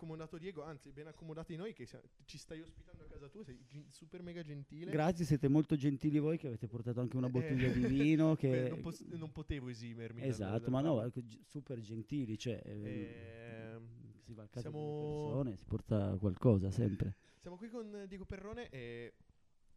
accomodato Diego, anzi ben accomodati noi che sia- ci stai ospitando a casa tua, sei gen- super mega gentile. Grazie, siete molto gentili voi che avete portato anche una Eh, bottiglia di vino. Che... Beh, non, pos- non potevo esimermi. Esatto, ma no, ecco, super gentili, cioè... ehm, Ehm, si va a casa siamo- persone, si porta qualcosa sempre. Siamo qui con eh, Diego Perrone e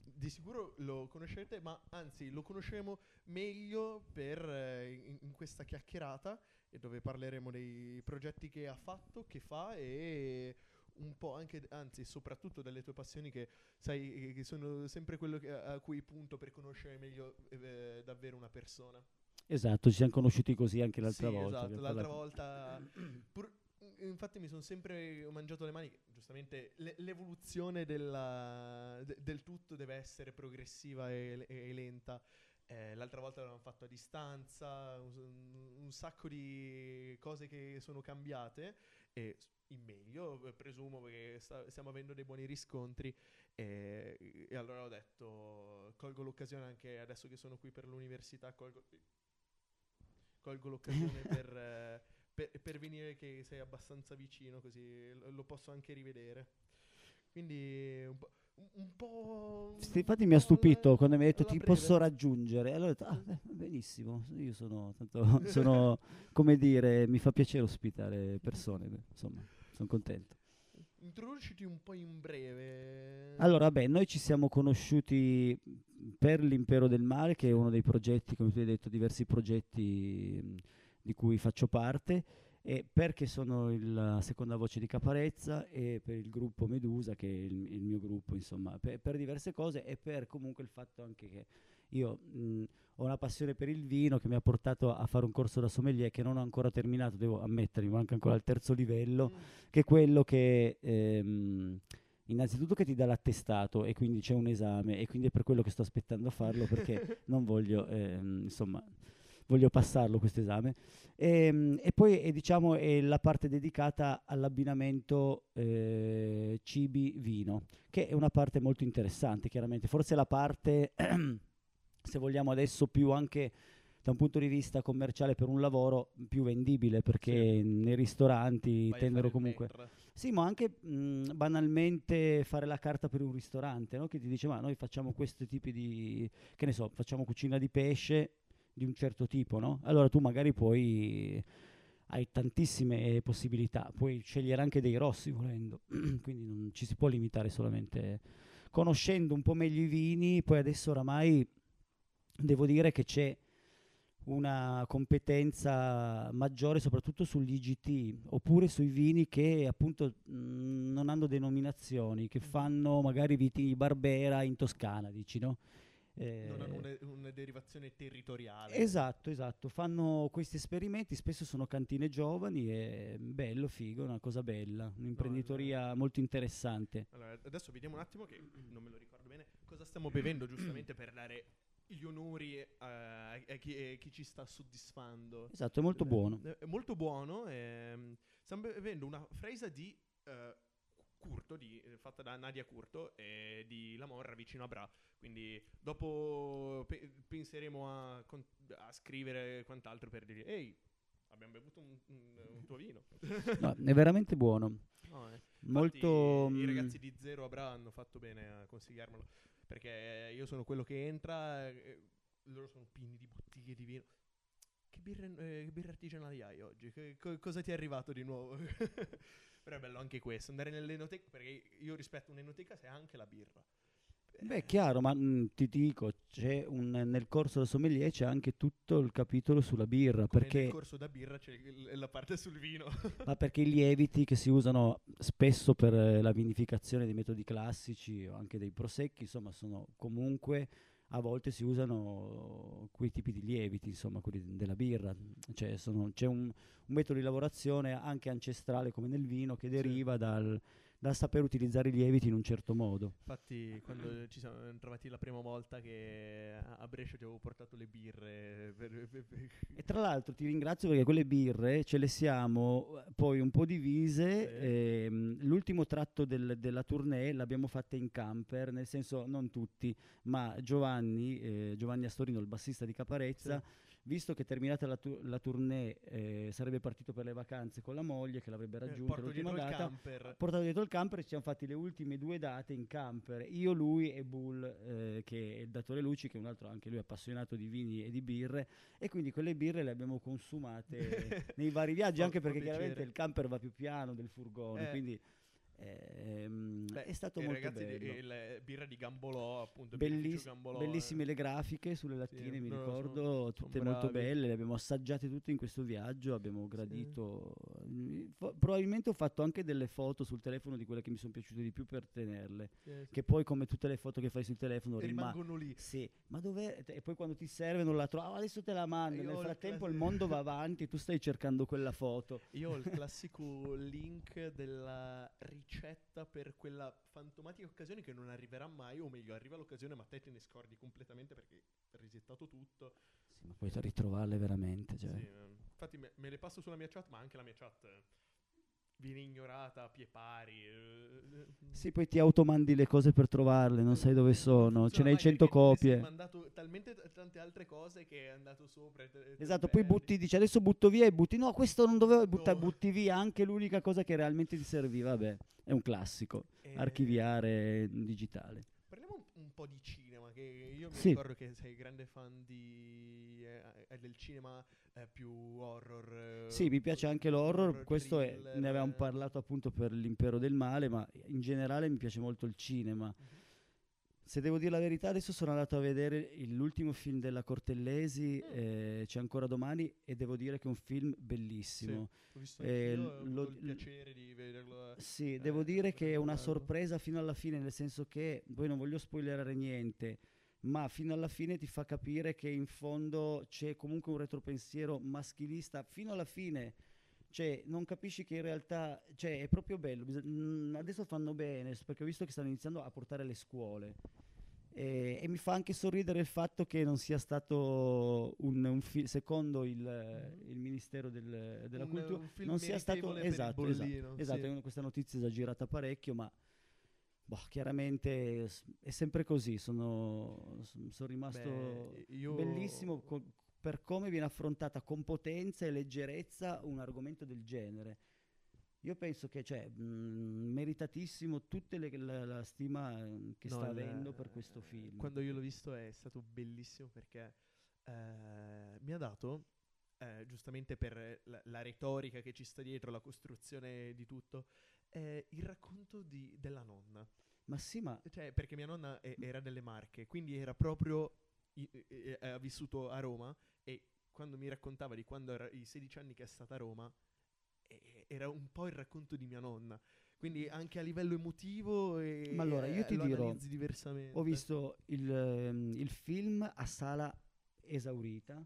di sicuro lo conoscete, ma anzi lo conosceremo meglio per, eh, in, in questa chiacchierata e dove parleremo dei progetti che ha fatto, che fa e un po' anche, anzi soprattutto delle tue passioni che sai eh, che sono sempre quello che- a cui punto per conoscere meglio eh, davvero una persona. Esatto, ci siamo conosciuti così anche l'altra Sì, volta. Esatto, l'altra volta. pur- infatti, mi sono sempre mangiato le mani. Giustamente le- l'evoluzione della- de- del tutto deve essere progressiva e, e lenta. Eh, l'altra volta l'abbiamo fatto a distanza, un, un sacco di cose che sono cambiate e in meglio, eh, presumo, perché sta- stiamo avendo dei buoni riscontri. E, e allora ho detto: colgo l'occasione anche adesso che sono qui per l'università, colgo, colgo l'occasione per, eh, per, per venire che sei abbastanza vicino, così lo, lo posso anche rivedere. Quindi un po'. Un, po'. Infatti mi ha stupito quando mi ha detto ti breve. posso raggiungere. Allora ho detto, ah, benissimo, io sono, tanto, sono, come dire, mi fa piacere ospitare persone, insomma, sono contento. Introduciti un po' in breve. Allora, beh, noi ci siamo conosciuti per l'Impero del Mare, che è uno dei progetti, come tu hai detto, diversi progetti mh, di cui faccio parte, e perché sono il- la seconda voce di Caparezza e per il gruppo Medusa, che è il, il mio gruppo, insomma, per, per diverse cose e per comunque il fatto anche che io mh, ho una passione per il vino che mi ha portato a fare un corso da sommelier che non ho ancora terminato, devo ammettere, mi manca ancora il terzo livello Mm. che è quello che ehm, innanzitutto che ti dà l'attestato e quindi c'è un esame e quindi è per quello che sto aspettando a farlo perché non voglio ehm, insomma voglio passarlo questo esame. Ehm, e, poi è, diciamo è la parte dedicata all'abbinamento eh, cibi vino che è una parte molto interessante chiaramente. Forse la parte se vogliamo adesso più anche da un punto di vista commerciale per un lavoro più vendibile perché nei ristoranti Vai tendono comunque sì, ma anche mh, banalmente fare la carta per un ristorante, no? Che ti dice, ma noi facciamo questi tipi di, che ne so, facciamo cucina di pesce di un certo tipo, no? Allora tu magari puoi, hai tantissime possibilità, puoi scegliere anche dei rossi volendo, quindi non ci si può limitare solamente conoscendo un po' meglio i vini, poi adesso oramai devo dire che c'è una competenza maggiore soprattutto sugli IGT oppure sui vini che appunto mh, non hanno denominazioni, che fanno magari viti Barbera in Toscana, dici no? Eh, Non hanno una, una derivazione territoriale. Esatto, esatto, fanno questi esperimenti, spesso sono cantine giovani e bello, figo, una cosa bella, un'imprenditoria molto interessante. Allora, adesso vediamo un attimo che non me lo ricordo bene cosa stiamo bevendo giustamente per dare gli onori eh, a, chi, a chi ci sta soddisfando. Esatto, è molto Eh, buono. eh, È molto buono. ehm, stiamo bevendo una fresa di eh, Curto, di- eh, fatta da Nadia Curto e di La Morra vicino a Bra. Quindi dopo pe- penseremo a, con- a scrivere quant'altro per dire ehi, abbiamo bevuto un, un- un tuo vino. No, è veramente buono. No, eh. Molto... I mm, ragazzi di Zero a Bra hanno fatto bene a consigliarmelo. Perché io sono quello che entra, eh, loro sono pieni di bottiglie di vino. Che birre, eh, birre artigianali hai oggi? Che- co- cosa ti è arrivato di nuovo? Però è bello anche questo, andare nell'enoteca, perché io rispetto un'enoteca se anche la birra. Beh, è chiaro, ma mm, ti dico, c'è un, nel corso da sommelier c'è anche tutto il capitolo sulla birra, Come perché, nel corso da birra c'è il- la parte sul vino. ma perché i lieviti che si usano spesso per eh, la vinificazione dei metodi classici o anche dei prosecchi, insomma, sono comunque a volte si usano quei tipi di lieviti, insomma, quelli della birra. Cioè, sono- c'è un, un metodo di lavorazione anche ancestrale come nel vino che deriva dal, dal saper utilizzare i lieviti in un certo modo. Infatti, quando ci siamo trovati la prima volta che a Brescia ti avevo portato le birre. per- per- per- E tra l'altro ti ringrazio perché quelle birre ce le siamo eh, poi un po' divise. Sì. ehm, l'ultimo tratto del- della tournée l'abbiamo fatta in camper, nel senso non tutti, ma Giovanni, eh, Giovanni Astorino, il bassista di Caparezza, visto che terminata la, tu- la tournée eh, sarebbe partito per le vacanze con la moglie che l'avrebbe Eh, raggiunta porto l'ultima data, camper. portato dietro il camper e ci siamo fatti le ultime due date in camper, io, lui e Bull, eh, che è il datore Luci, che è un altro anche lui appassionato di vini e di birre, e quindi quelle birre le abbiamo consumate nei vari viaggi, anche perché piacere. chiaramente il camper va più piano del furgone, Eh. quindi ehm, Beh, è stato molto ragazzi, bello. di- il birra di Gambolò, appunto. Belliss- Gambolò, bellissime eh. le grafiche sulle lattine, mi no, ricordo, sono- tutte sono molto bravi. belle, le abbiamo assaggiate tutte in questo viaggio, abbiamo gradito. mm, fo- probabilmente ho fatto anche delle foto sul telefono di quelle che mi sono piaciute di più per tenerle, Eh, sì. che poi come tutte le foto che fai sul telefono rima- rimangono lì. Sì, ma dov'è? E poi quando ti serve non la trovi, "Ah, adesso te la mando. Io Nel frattempo il mondo va avanti, tu stai cercando quella foto. Io ho il classico link della ricetta per quella fantomatica occasione che non arriverà mai, o meglio, arriva l'occasione ma te te ne scordi completamente perché hai risettato tutto. Sì, ma poi ritrovarle veramente. Cioè. Sì, eh, infatti me, me le passo sulla mia chat, ma anche la mia chat eh, viene ignorata a pie pari. eh, Sì, poi ti automandi le cose per trovarle, non sai dove sono, ce n'hai mai 100 perché ti sei copie. mandato talmente t- tante altre cose che è andato sopra. Esatto, poi butti, dici adesso butto via e butti, no, questo non dovevo, e butta- No. butti via anche l'unica cosa che realmente ti serviva, vabbè, è un classico, Eh, archiviare digitale. Parliamo un, un po' di cinema, che io mi Sì. ricordo che sei grande fan di, eh, eh, del cinema eh, più horror. eh, Sì, mi piace anche l'horror, horror, questo è, ne avevamo eh. parlato appunto per l'impero del male, ma in generale mi piace molto il cinema. Mhm. Se devo dire la verità, adesso sono andato a vedere il- l'ultimo film della Cortellesi, Mm. eh, C'è ancora domani, e devo dire che è un film bellissimo. L'ho visto Eh, anch'io, ho avuto lo- il piacere di vederlo. Sì, Eh, devo dire che è una sorpresa fino alla fine, nel senso che poi non voglio spoilerare niente, ma fino alla fine ti fa capire che in fondo c'è comunque un retropensiero maschilista fino alla fine. Cioè, non capisci che in realtà, cioè, è proprio bello. bis- mm, adesso fanno bene, perché ho visto che stanno iniziando a portare le scuole. E, e mi fa anche sorridere il fatto che non sia stato un, un film, secondo il, Mhm. il Ministero del- della Un- Cultura, un non sia stato esatto, esatto, bollino, esatto, sì. una- questa notizia è esaggerata parecchio, ma boh, chiaramente è sempre così. Sono, sono rimasto Beh, io- bellissimo co- per come viene affrontata con potenza e leggerezza un argomento del genere. Io penso che cioè, mh, meritatissimo tutta la, la stima eh, che No, sta avendo per questo film. Quando io l'ho visto è stato bellissimo perché eh, mi ha dato, eh, giustamente per la, la retorica che ci sta dietro, la costruzione di tutto, eh, il racconto di- della nonna. Ma sì, ma Cioè, perché mia nonna e- era delle Marche, quindi era proprio. i- ha vissuto a Roma e quando mi raccontava di quando era i 16 anni che è stata a Roma, e- era un po' il racconto di mia nonna. Quindi anche a livello emotivo e Ma allora, io eh, ti dirò, diversamente. ho visto il, ehm, il film a sala esaurita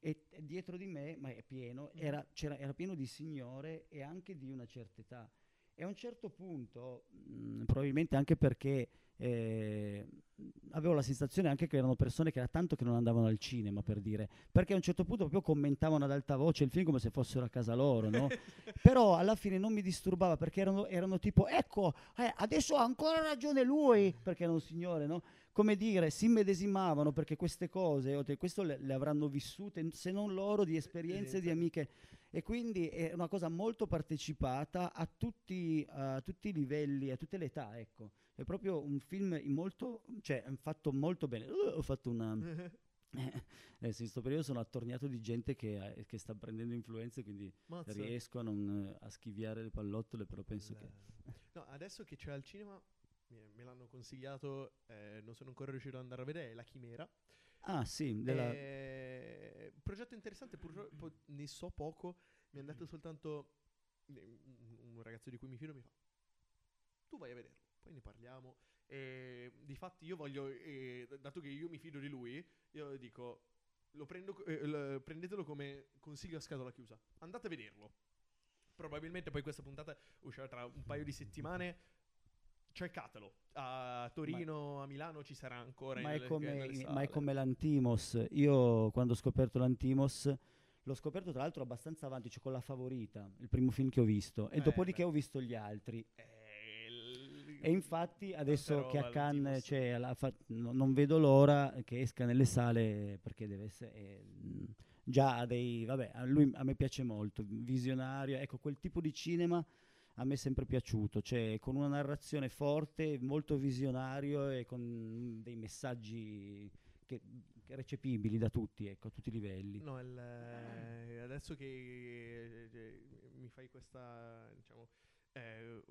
e dietro di me, ma è pieno, Mm. era, c'era- era pieno di signore e anche di una certa età. E a un certo punto, mh, probabilmente anche perché eh, avevo la sensazione anche che erano persone che era tanto che non andavano al cinema, per dire, perché a un certo punto proprio commentavano ad alta voce il film come se fossero a casa loro, no? Però alla fine non mi disturbava perché erano, erano tipo, ecco, eh, adesso ha ancora ragione lui, perché era un signore, no? Come dire, si immedesimavano perché queste cose, questo le, le avranno vissute, se non loro, di esperienze di amiche. E quindi è una cosa molto partecipata a tutti, a tutti i livelli, a tutte le età, ecco. È proprio un film molto, cioè, fatto molto bene. Uh, ho fatto una... Eh, in questo periodo sono attorniato di gente che, eh, che sta prendendo influenze, quindi Mazza. riesco a, non, eh, a schiviare le pallottole, però penso che... Il- No, adesso che c'è al cinema, me, me l'hanno consigliato, eh, non sono ancora riuscito ad andare a vedere, è La Chimera. Ah sì, della... Eh, progetto interessante, purtroppo ne so poco, mi hanno detto soltanto eh, un ragazzo di cui mi fido mi fa tu vai a vederlo, poi ne parliamo. E difatti io voglio, eh, dato che io mi fido di lui, io dico lo prendo, eh, l- prendetelo come consiglio a scatola chiusa, andate a vederlo. Probabilmente poi questa puntata uscirà tra un paio di settimane. Cercatelo. A Torino, a Milano ci sarà ancora. ma, è nelle- come, nelle ma è come l'Antimos. Io quando ho scoperto l'Antimos, l'ho scoperto tra l'altro abbastanza avanti, cioè con la favorita, il primo film che ho visto. E Eh, dopodiché beh. ho visto gli altri. Eh, il- E infatti adesso che a Cannes cioè, fa- no- non vedo l'ora che esca nelle sale perché deve essere... eh, già ha dei, vabbè, a lui a me piace molto, visionario, ecco, quel tipo di cinema a me è sempre piaciuto, cioè con una narrazione forte, molto visionario e con dei messaggi che, che recepibili da tutti, ecco, a tutti i livelli. No, il, eh, adesso che eh, mi fai questa, diciamo, eh,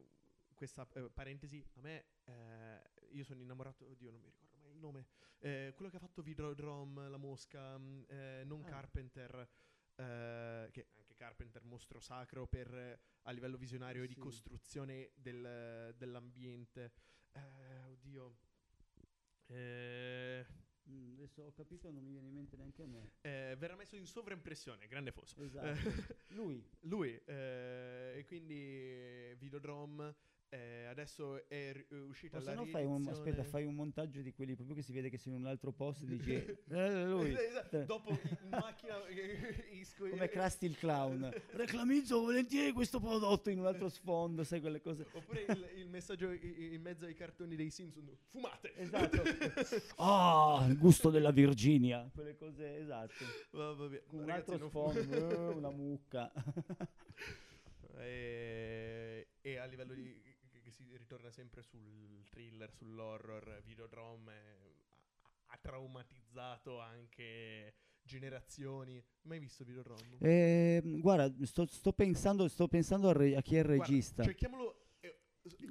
questa eh, parentesi, a me, eh, io sono innamorato, oddio non mi ricordo mai il nome, eh, quello che ha fatto Videodrome, La Mosca, eh, non Ah. Carpenter, che Carpenter mostro sacro per, eh, a livello visionario e di Sì. costruzione del- dell'ambiente. Eh, oddio. Eh, Mm, adesso ho capito, non mi viene in mente neanche a me. eh, verrà messo in sovraimpressione, grande fosso. Esatto. Lui, Lui, eh, e quindi eh, Videodrome, eh, adesso è è uscita o se la no fai un, riedizione- aspetta, fai un montaggio di quelli proprio che si vede che sei in un altro posto e dici, eh, lui. Esatto, Dopo in macchina eh, isco- Come Krusty il clown. Reclamizzo volentieri questo prodotto in un altro sfondo, sai quelle cose. Oppure il, il messaggio i- in mezzo ai cartoni dei Simpson, fumate! Esatto. Ah, il gusto della Virginia. Quelle cose, esatto. Va- vabbè, Con un ragazzi, altro non sfondo, fu- eh, una mucca. e, e a livello di che- si ritorna sempre sul thriller, sull'horror, Videodrome ha, traumatizzato anche generazioni. Mai visto Videodrome? Eh, guarda, sto, sto pensando, sto pensando al re- a chi è il Guarda, regista. cerchiamolo. eh,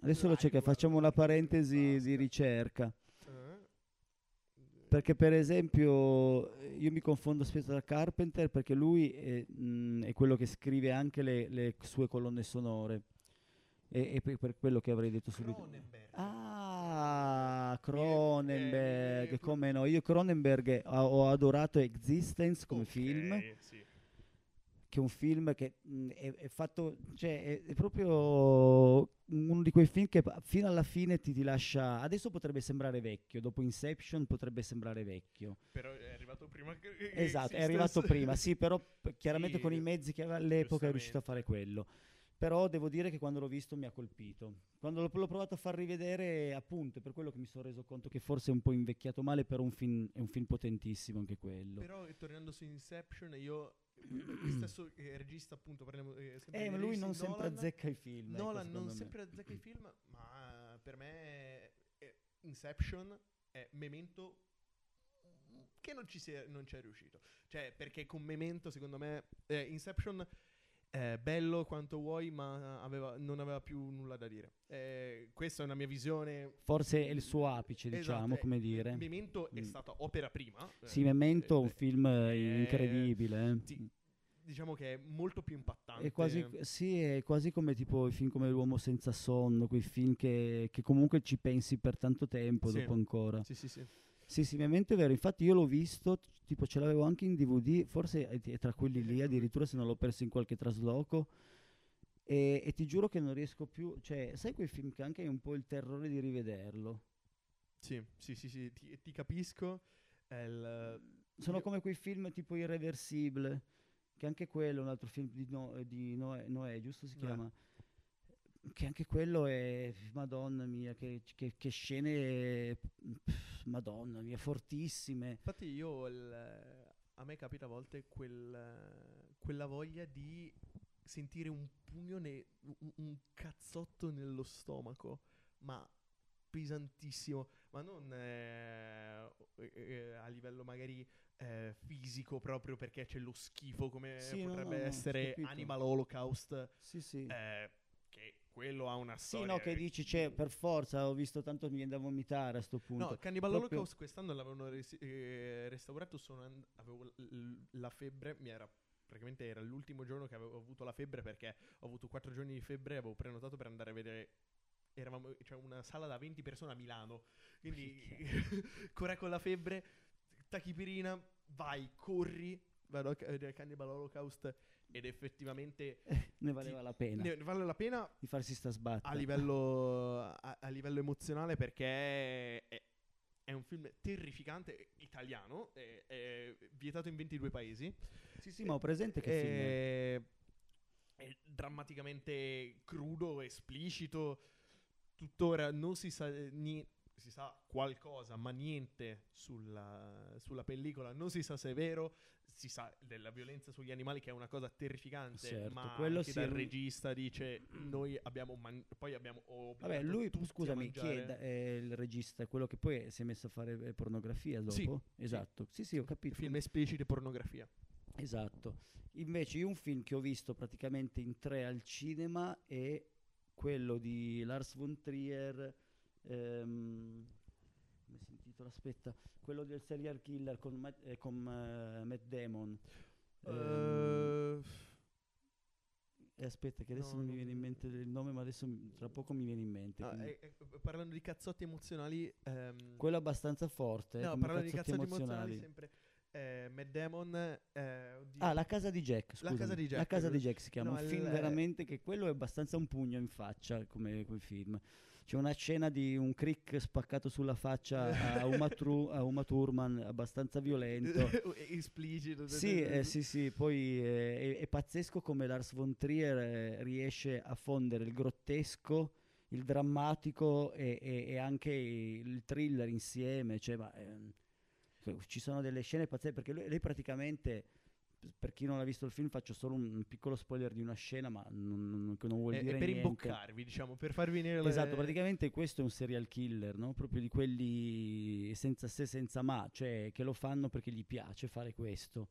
Adesso lo cerca, facciamo una parentesi di basta. ricerca. Eh? Perché per esempio io mi confondo spesso da Carpenter perché lui è, mh, è quello che scrive anche le, le sue colonne sonore. E, e per, per quello che avrei detto subito. Cronenberg. Ah, Cronenberg, eh, come no? Io Cronenberg ho, adorato Existence come Ok, film, sì. che è un film che mh, è, è fatto, cioè è, è proprio uno di quei film che fino alla fine ti, ti lascia, adesso potrebbe sembrare vecchio, dopo Inception potrebbe sembrare vecchio. Però è arrivato prima che Esatto, è arrivato prima, sì, però chiaramente Sì, con i mezzi che aveva all'epoca è riuscito a fare quello. Però devo dire che quando l'ho visto mi ha colpito. Quando l'ho, l'ho provato a far rivedere, appunto, è per quello che mi sono reso conto che forse è un po' invecchiato male, però un film- è un film potentissimo anche quello. Però eh, tornando su Inception, io lo stesso eh, regista, appunto, parliamo eh, sempre eh, ma lui non sempre Nolan, azzecca i film. ecco, Nolan non secondo me. sempre azzecca i film, ma per me eh, Inception è Memento che non ci, si è, non ci è riuscito. Cioè, perché con Memento, secondo me, eh, Inception è bello quanto vuoi, ma aveva- non aveva più nulla da dire. Eh, questa è una mia visione. Forse è il suo apice, Esatto, diciamo, eh, come dire. Memento è Mm. stata opera prima. Sì, eh, Memento è un eh, film eh, eh, incredibile. eh. sì, diciamo che è molto più impattante. È quasi, sì, è quasi come tipo i film come L'uomo senza sonno, quei film che, che comunque ci pensi per tanto tempo Sì. dopo ancora. Sì, sì, sì. Sì, sì, Memento è vero, infatti io l'ho visto, tipo ce l'avevo anche in DVD, forse è, tra quelli lì addirittura se non l'ho perso in qualche trasloco. E, e ti giuro che non riesco più, cioè, sai quei film che anche hai un po' il terrore di rivederlo? Sì, sì, sì, sì, ti, ti capisco. Il- Sono Io- come quei film tipo Irreversibile, che anche quello è un altro film di, No- di Noè, Noè, giusto si Noè. chiama? Che anche quello è, madonna mia, che, che- che scene, pff, madonna mia, fortissime. Infatti io, il- a me capita a volte quel- quella voglia di sentire un pugno, ne- un, un cazzotto nello stomaco, ma pesantissimo, ma non eh, eh, a livello magari eh, fisico proprio perché c'è lo schifo come Sì, potrebbe no, no, essere. Animal Holocaust, Sì, sì. Quello ha una Sì, storia... no, che dici, c'è per forza, ho visto tanto mi viene da vomitare a sto punto. No, Cannibal Proprio- Holocaust quest'anno l'avevano resi- eh, restaurato, sono and- avevo l- l- la febbre, mi era praticamente era l'ultimo giorno che avevo avuto la febbre perché ho avuto quattro giorni di febbre e avevo prenotato per andare a vedere eravamo c'è una sala da 20 persone a Milano. Quindi ancora con la febbre, tachipirina, vai, corri, vado a Cannibal Holocaust ed effettivamente ne valeva la pena ne vale la pena di farsi sta sbatta. a livello, a, a livello emozionale perché è, è un film terrificante italiano, è, è vietato in 22 paesi. Sì, sì, ma ho presente che film è. è, è drammaticamente crudo, esplicito. Tuttora non si sa ni- si sa qualcosa, ma niente sulla, sulla pellicola, non si sa se è vero, si sa della violenza sugli animali che è una cosa terrificante, Certo, ma quello anche sì, dal regista dice noi abbiamo man- poi abbiamo Vabbè, lui, a scusami, chi è, da- è il regista? Quello che poi si è messo a fare eh, pornografia dopo? Sì, Esatto. Sì, sì, ho capito. film espliciti e pornografia. Esatto. Invece io un film che ho visto praticamente in tre al cinema è quello di Lars von Trier, ehm, come si intitola? Aspetta, quello del serial killer con, Matt- eh, con eh, Matt Damon. Ehm, Eh, e aspetta che adesso no, non mi viene in mente il nome, ma adesso tra poco mi viene in mente. ah, eh, eh, parlando di cazzotti emozionali, ehm, Quello abbastanza forte, eh, no, parlando di cazzotti cazzotti emozionali, emozionali. sempre eh, Matt Damon, eh. Ah, La casa di Jack, La scusami. casa di Jack, La casa di Jack si chiama, no, un il- film veramente che quello è abbastanza un pugno in faccia come quel film. C'è una scena di un crick spaccato sulla faccia a Uma, Tru- a Uma Thurman abbastanza violento. esplicito. Sì, eh, sì, sì, poi eh, è, è pazzesco come Lars von Trier eh, riesce a fondere il grottesco, il drammatico e, e- e anche il thriller insieme. Cioè, ma, ehm, ci sono delle scene pazzesche perché lui- lei praticamente, per chi non ha visto il film, faccio solo un, piccolo spoiler di una scena, ma non, non- che non vuol è dire per niente. imboccarvi, diciamo, per farvi venire le- Esatto, praticamente questo è un serial killer, no? Proprio di quelli senza se, senza ma, cioè che lo fanno perché gli piace fare questo.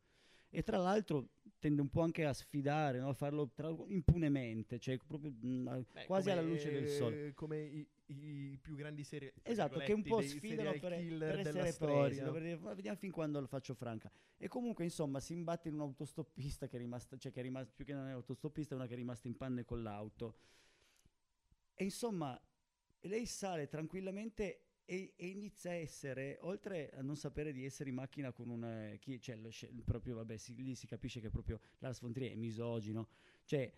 E tra l'altro tende un po' anche a sfidare, no? a farlo tra- impunemente, cioè proprio a- Beh, quasi alla luce del sole. eh, Come i, i più grandi serie Esatto, che un po' sfidano per, per essere presi, no? Per dire, "Ma vediamo fin quando lo faccio franca. E comunque, insomma, si imbatte in un autostoppista che è rimasta, cioè che è rimasta, più che non è autostoppista, è una che è rimasta in panne con l'auto. E insomma, lei sale tranquillamente e, e inizia a essere, oltre a non sapere di essere in macchina con. Chi, cioè, proprio, vabbè, si- lì si capisce che proprio Lars von Trier è misogino. Cioè,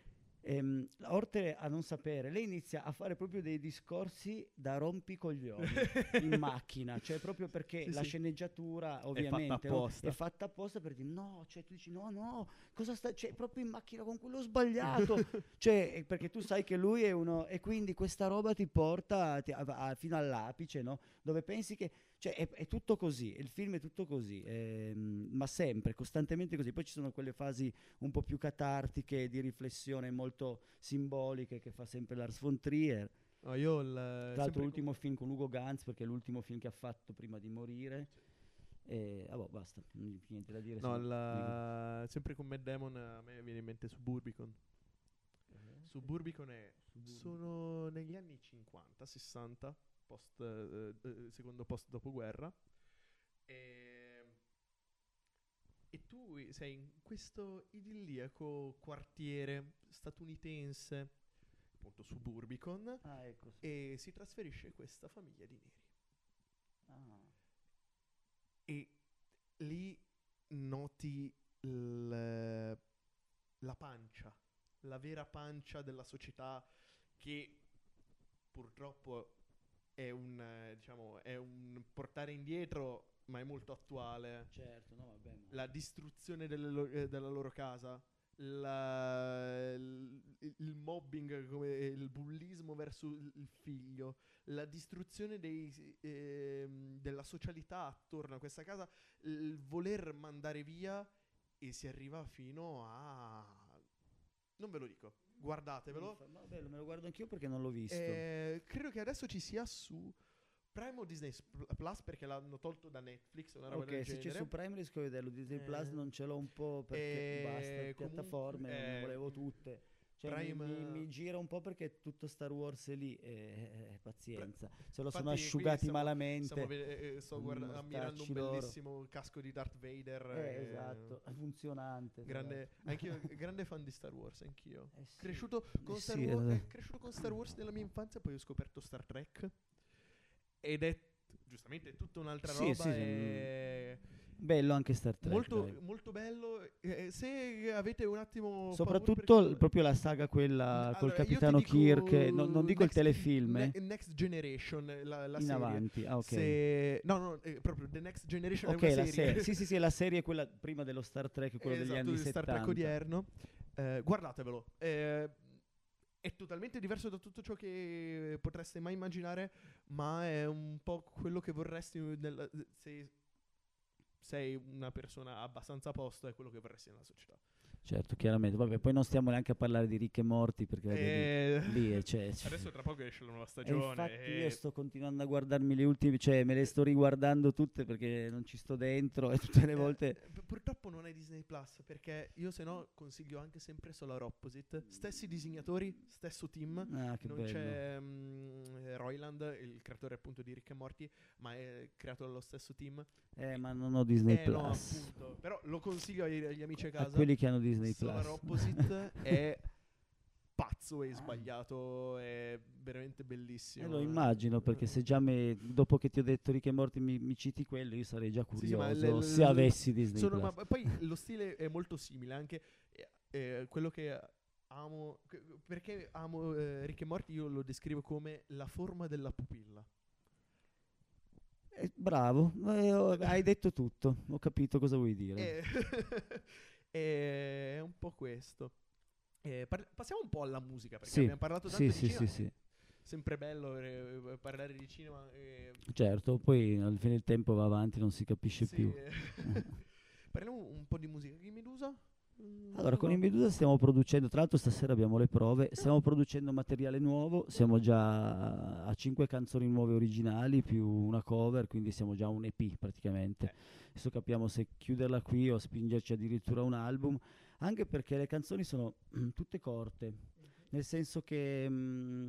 ehm, oltre a non sapere, lei inizia a fare proprio dei discorsi da rompicoglioni in macchina, cioè proprio perché Sì, la sì. sceneggiatura ovviamente no, apposta. è fatta apposta per dire no, cioè tu dici no, no, cosa sta, cioè proprio in macchina con quello sbagliato, cioè eh, perché tu sai che lui è uno e quindi questa roba ti porta ti- a- a- fino all'apice, no? Dove pensi che, cioè è, è tutto così, il film è tutto così, ehm, ma sempre, costantemente così. Poi ci sono quelle fasi un po' più catartiche, di riflessione molto simboliche che fa sempre Lars von Trier. No, io il, Tra l'altro l'ultimo film con Ugo Ganz, perché è l'ultimo film che ha fatto prima di morire. E basta, non c'è più niente da dire. No, la- sempre con Matt Damon a me viene in mente Suburbicon. dico. Suburbicon è, Suburbicon. sono negli anni 50, 60, post, eh, eh, secondo post dopoguerra. E, e tu sei in questo idilliaco quartiere statunitense, appunto Suburbicon, Ah, ecco. sì. e si trasferisce questa famiglia di neri. Ah. E lì noti il- la pancia, la vera pancia della società che purtroppo è un, eh, diciamo, è un portare indietro, ma è molto attuale. Certo, no, vabbè. ma- La distruzione lo- eh, della loro casa, la- il, il mobbing, come il bullismo verso il, figlio, la distruzione dei, ehm, della socialità attorno a questa casa, il voler mandare via e si arriva fino a... Non ve lo dico, guardatevelo. Ma Vabbè, me lo guardo anch'io perché non l'ho visto. Eh, credo che adesso ci sia su Prime o Disney Plus perché l'hanno tolto da Netflix, una roba ok, se c'è genere. su Prime riesco a vederlo. Disney Plus Eh, non ce l'ho un po' perché eh, basta comunque, piattaforme, non eh, volevo tutte. Cioè, mi- Prime- mi, mi gira un po' perché tutto Star Wars è lì, eh, eh, pazienza. Se lo sono Infatti, qui asciugati stiamo- malamente. Stiamo ve- eh, sto con guarda- ammirando un mostacci loro. bellissimo casco di Darth Vader. Eh, eh, esatto, funzionante. Grande, anch'io, grande fan di Star Wars, anch'io. Eh, sì. Cresciuto con, Eh, Star sì, Wars, eh. eh, cresciuto con Star Wars nella mia infanzia, poi ho scoperto Star Trek. Ed è giustamente tutta un'altra Sì, roba. sì, sì, è Bello anche Star Trek. molto, molto bello. Eh, se avete un attimo. Soprattutto il- perché- proprio la saga quella col Allora, ti capitano Kirk, eh, no- non dico il Next- telefilm, Ne- eh, Next Generation, la, la in serie. avanti. Ah, ok. Se- no, no, eh, proprio The Next Generation Ok, è una la serie. serie. Sì, sì, sì, la serie è quella prima dello Star Trek, quello degli Esatto, anni di Star 70. Trek odierno. Eh, guardatevelo. Eh, è totalmente diverso da tutto ciò che potreste mai immaginare, ma è un po' quello che vorresti nel, se sei una persona abbastanza a posto, è quello che vorresti nella società. Certo, chiaramente. Vabbè, poi non stiamo neanche a parlare di ricche e morti perché Eh, lì, lì è, cioè, cioè- Adesso tra poco esce la nuova E stagione. infatti e- io sto continuando a guardarmi le ultime, cioè me le sto riguardando tutte perché non ci sto dentro e tutte le Eh, volte... p- purtroppo non è Disney Plus perché io se no consiglio anche sempre Solar Opposite. Stessi disegnatori, stesso team. Ah, che non bello. c'è mm, Roiland, il creatore appunto di Rick e Morty, ma è creato dallo stesso team. Eh, ma non ho Disney Eh, no, Plus. appunto. Però lo consiglio agli, agli amici a a casa. quelli che hanno Disney Solar Plus. Opposite è pazzo e sbagliato, è veramente bellissimo. Eh, lo immagino perché se già me, dopo che ti ho detto Rick e Morty mi, mi citi quello, io sarei già Sì, sì, curioso le- se le- avessi Disney Sono- Plus. ma poi lo stile è molto simile, anche eh, eh, quello che amo, perché amo eh, Rick e Morty io lo descrivo come la forma della pupilla. Eh, bravo, eh, ho- hai detto tutto, ho capito cosa vuoi dire. E- è un po' questo. Eh, par- passiamo un po' alla musica, perché Sì, abbiamo parlato tanto sì, di sì, cinema. sì. Sempre bello eh, parlare di cinema. eh, Certo, poi alla fine il tempo va avanti, non si capisce sì, più. eh. Parliamo un po' di musica. Chi Medusa? Mm, Allora, con no. i Medusa stiamo producendo, tra l'altro stasera abbiamo le prove, stiamo producendo materiale nuovo, siamo già a 5 canzoni nuove originali più una cover, quindi siamo già un EP praticamente. Eh. Adesso capiamo se chiuderla qui o spingerci addirittura a un album, anche perché le canzoni sono tutte corte, nel senso che mh,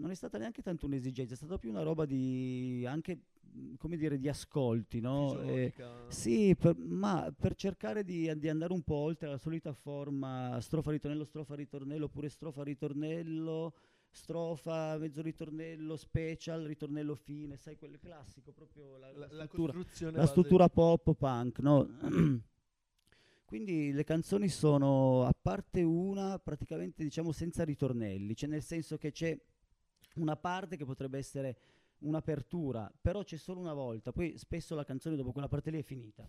non è stata neanche tanto un'esigenza, è stata più una roba di anche, come dire, di ascolti, no? Eh, sì, per- ma per cercare di, di andare un po' oltre la solita forma strofa ritornello, strofa ritornello, oppure strofa ritornello, strofa, mezzo ritornello, special, ritornello fine, sai, quel classico, proprio la, la la, struttura, costruzione la struttura pop punk, no? Quindi le canzoni sono, a parte una, praticamente diciamo senza ritornelli, cioè nel senso che c'è una parte che potrebbe essere un'apertura, però c'è solo una volta, poi spesso la canzone dopo quella parte lì è finita.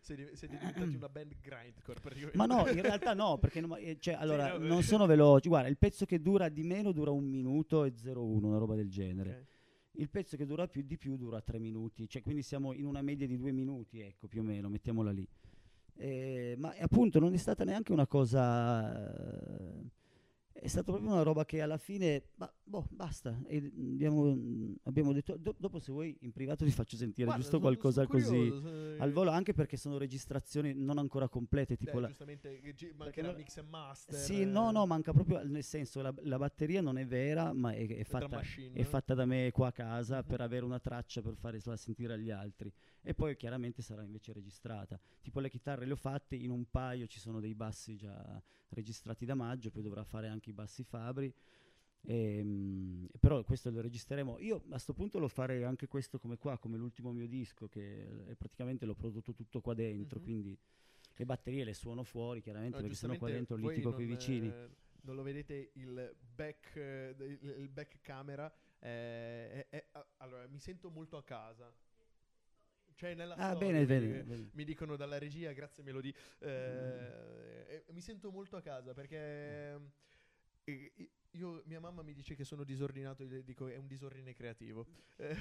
Siete, siete diventati una band grindcore praticamente. Ma no, in realtà no, perché non, eh, cioè, allora, no, non eh. sono veloci. Guarda, il pezzo che dura di meno dura un minuto e 01, una roba del genere. Ok. Il pezzo che dura più di più dura tre minuti, cioè quindi siamo in una media di due minuti, ecco, più o meno, mettiamola lì. Eh, ma appunto non è stata neanche una cosa... eh, è stata proprio una roba che alla fine, ba- boh, basta. Abbiamo, abbiamo detto, do- dopo se vuoi in privato ti faccio sentire Guarda, giusto sono- qualcosa sono così curioso, se- al volo, anche perché sono registrazioni non ancora complete, tipo Eh, la, giustamente perché mancherà no- mix and master. Sì, no, no, manca proprio nel senso la, la batteria non è vera, ma è, è fatta, è fatta da me qua a casa per avere una traccia per farla sentire agli altri. E poi chiaramente sarà invece registrata. Tipo le chitarre le ho fatte, in un paio ci sono dei bassi già registrati da maggio, poi dovrà fare anche i bassi Fabri. Ehm, però questo lo registreremo. Io a sto punto lo farei anche questo come qua, come l'ultimo mio disco, che è praticamente l'ho prodotto tutto qua dentro, Mhm. quindi le batterie le suono fuori chiaramente No, perché sennò qua dentro voi litigo con i vicini. eh, non lo vedete il back, eh, il, il back camera. eh, allora, mi sento molto a casa. Cioè, nella Ah, storia, bene, mi- bene, bene. Mi dicono dalla regia, grazie Melody. eh, e mi sento molto a casa perché eh, io, mia mamma mi dice che sono disordinato, io dico è un disordine creativo. Eh,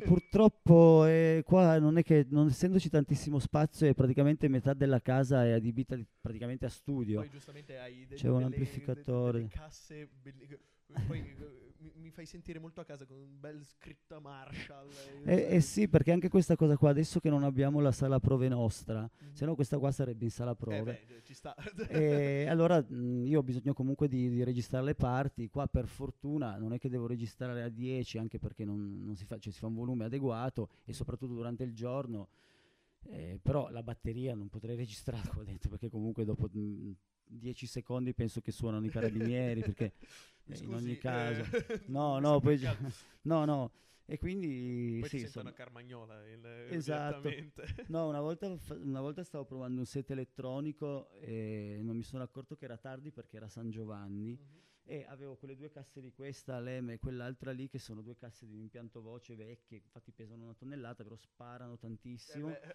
purtroppo eh, qua non è che, non essendoci tantissimo spazio, e praticamente metà della casa è adibita di- praticamente a studio. Poi giustamente hai de- C'è un amplificatore. de- casse belli- poi mi, mi fai sentire molto a casa con un bel scritta Marshall. Eh, eh sì, perché anche questa cosa qua, adesso che non abbiamo la sala prove nostra, Mhm. se no questa qua sarebbe in sala Eh prove. beh, ci sta. e allora mh, io ho bisogno comunque di, di registrare le parti. Qua per fortuna non è che devo registrare a 10, anche perché non, non si, fa, cioè, si fa un volume adeguato e soprattutto durante il giorno. Eh, però la batteria non potrei registrarla qua dentro perché comunque dopo mh, 10 secondi penso che suonano i carabinieri perché eh, in scusi, ogni caso eh, no no poi no no e quindi Poi sì, insomma, Carmagnola. il- Esatto. No, una volta, una volta stavo provando un set elettronico e non mi sono accorto che era tardi perché era San Giovanni Mhm. e avevo quelle due casse di questa, l'M e quell'altra lì che sono due casse di un impianto voce vecchie, infatti pesano una tonnellata, però sparano Eh tantissimo. beh,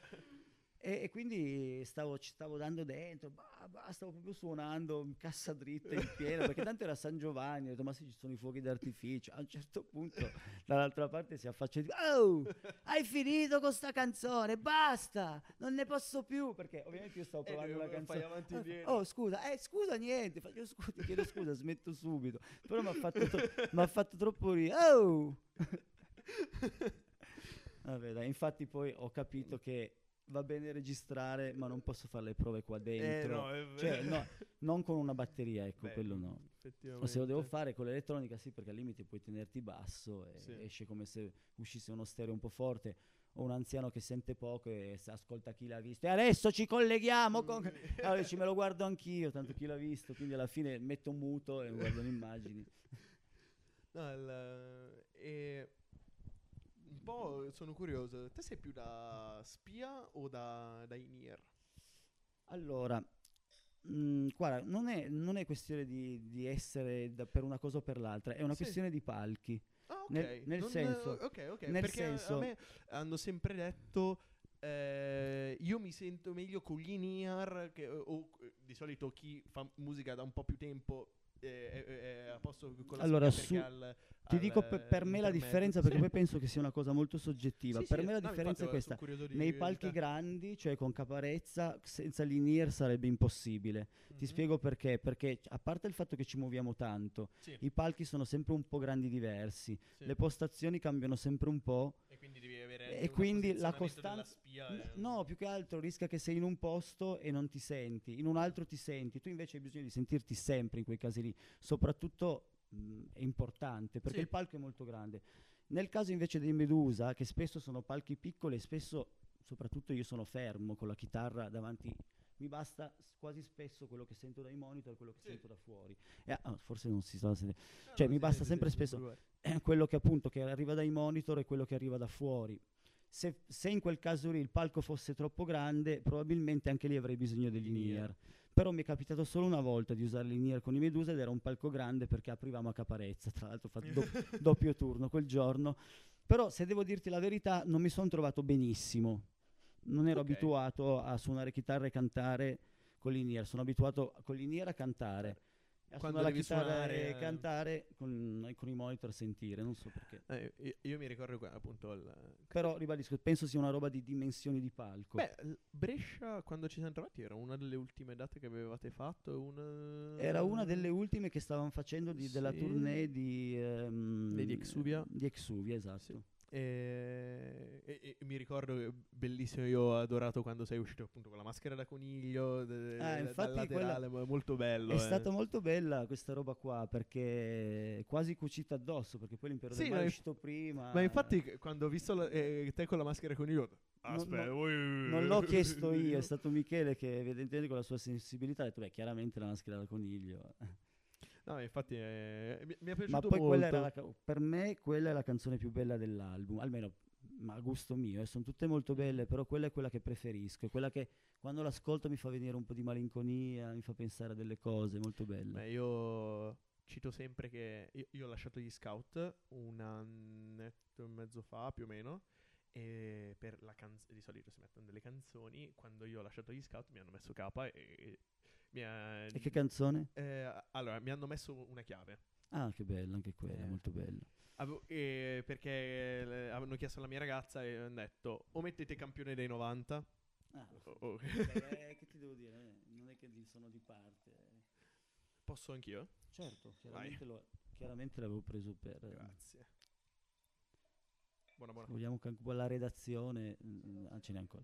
E, e quindi stavo, ci stavo dando dentro, bah, bah, stavo proprio suonando in cassa dritta in pieno, perché tanto era San Giovanni, ho detto ma sì ci sono i fuochi d'artificio, a un certo punto dall'altra parte si affaccia e dice oh hai finito con sta canzone, basta, non ne posso più, perché ovviamente io stavo Eh, provando la canzone. avanti e Oh, scusa, eh scusa niente, faccio scusa, ti chiedo scusa, smetto subito, però mi ha fatto, tro- fatto troppo ridere, oh! Vabbè, dai, infatti poi ho capito che va bene registrare, ma non posso fare le prove qua Eh, dentro. no, è Cioè, no, non con una batteria, ecco, Beh, quello no. O se lo devo fare con l'elettronica, sì, perché al limite puoi tenerti basso e Sì. esce come se uscisse uno stereo un po' forte. O un anziano che sente poco e ascolta chi l'ha visto. E adesso ci colleghiamo con. Allora dici, me lo guardo anch'io, tanto chi l'ha visto. Quindi alla fine metto muto e guardo le immagini. No, il- e un po' sono curioso. Te sei più da spia o da, da in-ear? Allora, mm, guarda, non è, non è questione di, di essere da- per una cosa o per l'altra, è una Sì. questione di palchi. Ah, ok. Nel- nel Non- senso- Ok, ok. nel perché senso- a me hanno sempre detto... eh, io mi sento meglio con gli in-ear che, o eh, di solito chi fa musica da un po' più tempo eh, è, è a posto con la Allora, su- al- Ti al, dico per, per me la differenza, perché Sì. poi penso che sia una cosa molto soggettiva. Sì, per sì, me la no, differenza è questa. Nei palchi te. grandi, cioè con caparezza, senza l'in-ear sarebbe impossibile. Ti Mhm. spiego perché. Perché a parte il fatto che ci muoviamo tanto, i palchi sono sempre un po' grandi diversi, le postazioni cambiano sempre un po'. E quindi E quindi la costanza- spia N- è- No, più che altro rischia che sei in un posto e non ti senti, in un altro ti senti, tu invece hai bisogno di sentirti sempre in quei casi lì, soprattutto mh, è importante perché Sì. il palco è molto grande. Nel caso invece dei Medusa, che spesso sono palchi piccoli spesso, soprattutto io sono fermo con la chitarra davanti, mi basta quasi spesso quello che sento dai monitor, quello che Sì. sento da fuori. E, ah, forse non si sta sentendo. Cioè, no, mi basta sempre spesso-. Eh, quello che appunto che arriva dai monitor e quello che arriva da fuori. Se, se in quel caso lì il palco fosse troppo grande, probabilmente anche lì avrei bisogno degli In-ear. in-ear. Però mi è capitato solo una volta di usare l'in-ear con i Medusa ed era un palco grande perché aprivamo a caparezza. Tra l'altro ho fatto do- doppio turno quel giorno. Però se devo dirti la verità, non mi sono trovato benissimo. Non ero Ok. abituato a suonare chitarra e cantare con l'in-ear. Sono abituato con l'in-ear a cantare. A Quando la chitarra suonare, e eh. cantare con, con i monitor a sentire, non so perché. Eh, io, io mi ricordo qua, appunto il- Però ribadisco, penso sia una roba di dimensioni di palco. Beh, Brescia quando ci siamo trovati era una delle ultime date che avevate fatto. Una... Era una delle ultime che stavano facendo di- della Sì. tournée di, ehm, Di Exuvia. Di Exuvia, esatto. Sì. E, e- e mi ricordo che bellissimo, io ho adorato quando sei uscito appunto con la maschera da coniglio de- Ah, infatti laterale, molto bello. È eh. stata molto bella questa roba qua perché è quasi cucita addosso perché poi l'impero Sì, del mare ma è uscito prima. Ma infatti quando ho visto la- eh, te con la maschera da coniglio, aspetta, non- voi- Non l'ho chiesto io, è stato Michele che evidentemente con la sua sensibilità ha detto, beh, chiaramente la maschera da coniglio. No, infatti eh, mi, mi è piaciuto Ma poi molto. la per me quella è la canzone più bella dell'album, almeno a gusto mio, eh, sono tutte molto belle, però quella è quella che preferisco, è quella che quando l'ascolto mi fa venire un po' di malinconia, mi fa pensare a delle cose molto belle. Beh, io cito sempre che io, io ho lasciato gli scout un annetto e mezzo fa più o meno. E per la canzone di solito si mettono delle canzoni. Quando io ho lasciato gli scout mi hanno messo capa e, e ha- E che canzone? eh, allora mi hanno messo una chiave. Ah, che bella, anche quella, Eh. molto bella. Avevo- eh, perché eh, avevano chiesto alla mia ragazza e hanno detto o mettete campione dei 90 Ah, o- o- eh, che ti devo dire? eh, Non è che sono di parte. eh. posso anch'io? Certo, chiaramente, lo- chiaramente l'avevo preso per... eh, Grazie. Buona buona. Vogliamo che anche la redazione... mm, ah, ce n'è ancora.